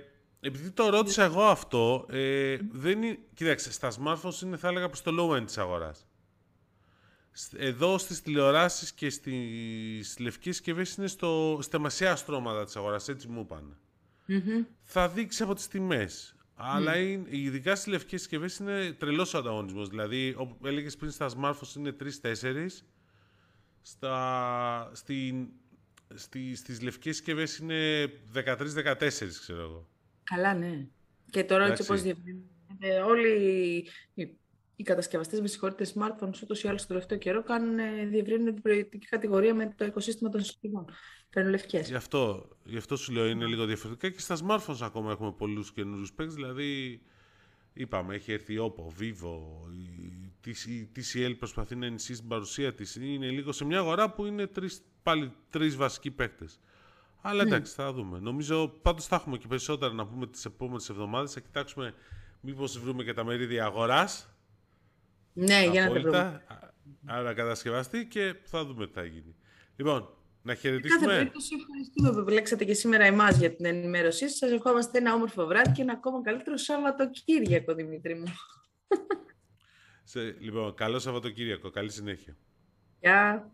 επειδή το ρώτησα εγώ αυτό, ε, δεν είναι... Κοίταξε, στα smartphones είναι θα έλεγα προς το low end της αγοράς. Εδώ στις τηλεοράσεις και στις λευκές συσκευές είναι στο, στα μεσαία στρώματα της αγοράς, έτσι μου είπαν. Θα δείξει από τις τιμές. Αλλά είναι, ειδικά στις λευκές συσκευές είναι τρελός ο ανταγωνισμός. Δηλαδή, όπως έλεγες πριν στα smartphones είναι 3-4, στα, στην, στη, στις λευκές συσκευές είναι 13-14, ξέρω εγώ. Καλά, ναι. Και τώρα έτσι όπως διευρύνεται όλοι οι, οι κατασκευαστές με συγχωρείτε smartphones ούτως ή άλλως το τελευταίο καιρό κάνουν, διευρύνουν την προϊόντική κατηγορία με το οικοσύστημα των συσκευών. Παίρνουν λευκές. Γι' αυτό, γι αυτό σου λέω είναι λίγο διαφορετικά και στα smartphones ακόμα έχουμε πολλούς καινούριους παίκτες, δηλαδή είπαμε έχει έρθει η Oppo, Vivo, η TCL προσπαθεί να ενισχύσει την παρουσία της, είναι λίγο σε μια αγορά που είναι τρεις, πάλι τρεις βασικοί παίκτες. Αλλά ναι. εντάξει, θα δούμε. Νομίζω πάντως θα έχουμε και περισσότερα να πούμε τις επόμενες εβδομάδες. Θα κοιτάξουμε μήπως βρούμε και τα μερίδια αγοράς. Ναι, για να τα βρούμε. Άρα κατασκευαστεί και θα δούμε τι θα γίνει. Λοιπόν, να χαιρετήσουμε. Κάθε περίπτωση ευχαριστούμε που επιλέξατε και σήμερα εμάς για την ενημέρωσή σας. Σας ευχόμαστε ένα όμορφο βράδυ και ένα ακόμα καλύτερο Σαββατοκύριακο, Δημήτρη μου. Σε, λοιπόν, καλό Σαββατοκύριακο. Καλή συνέχεια. Γεια.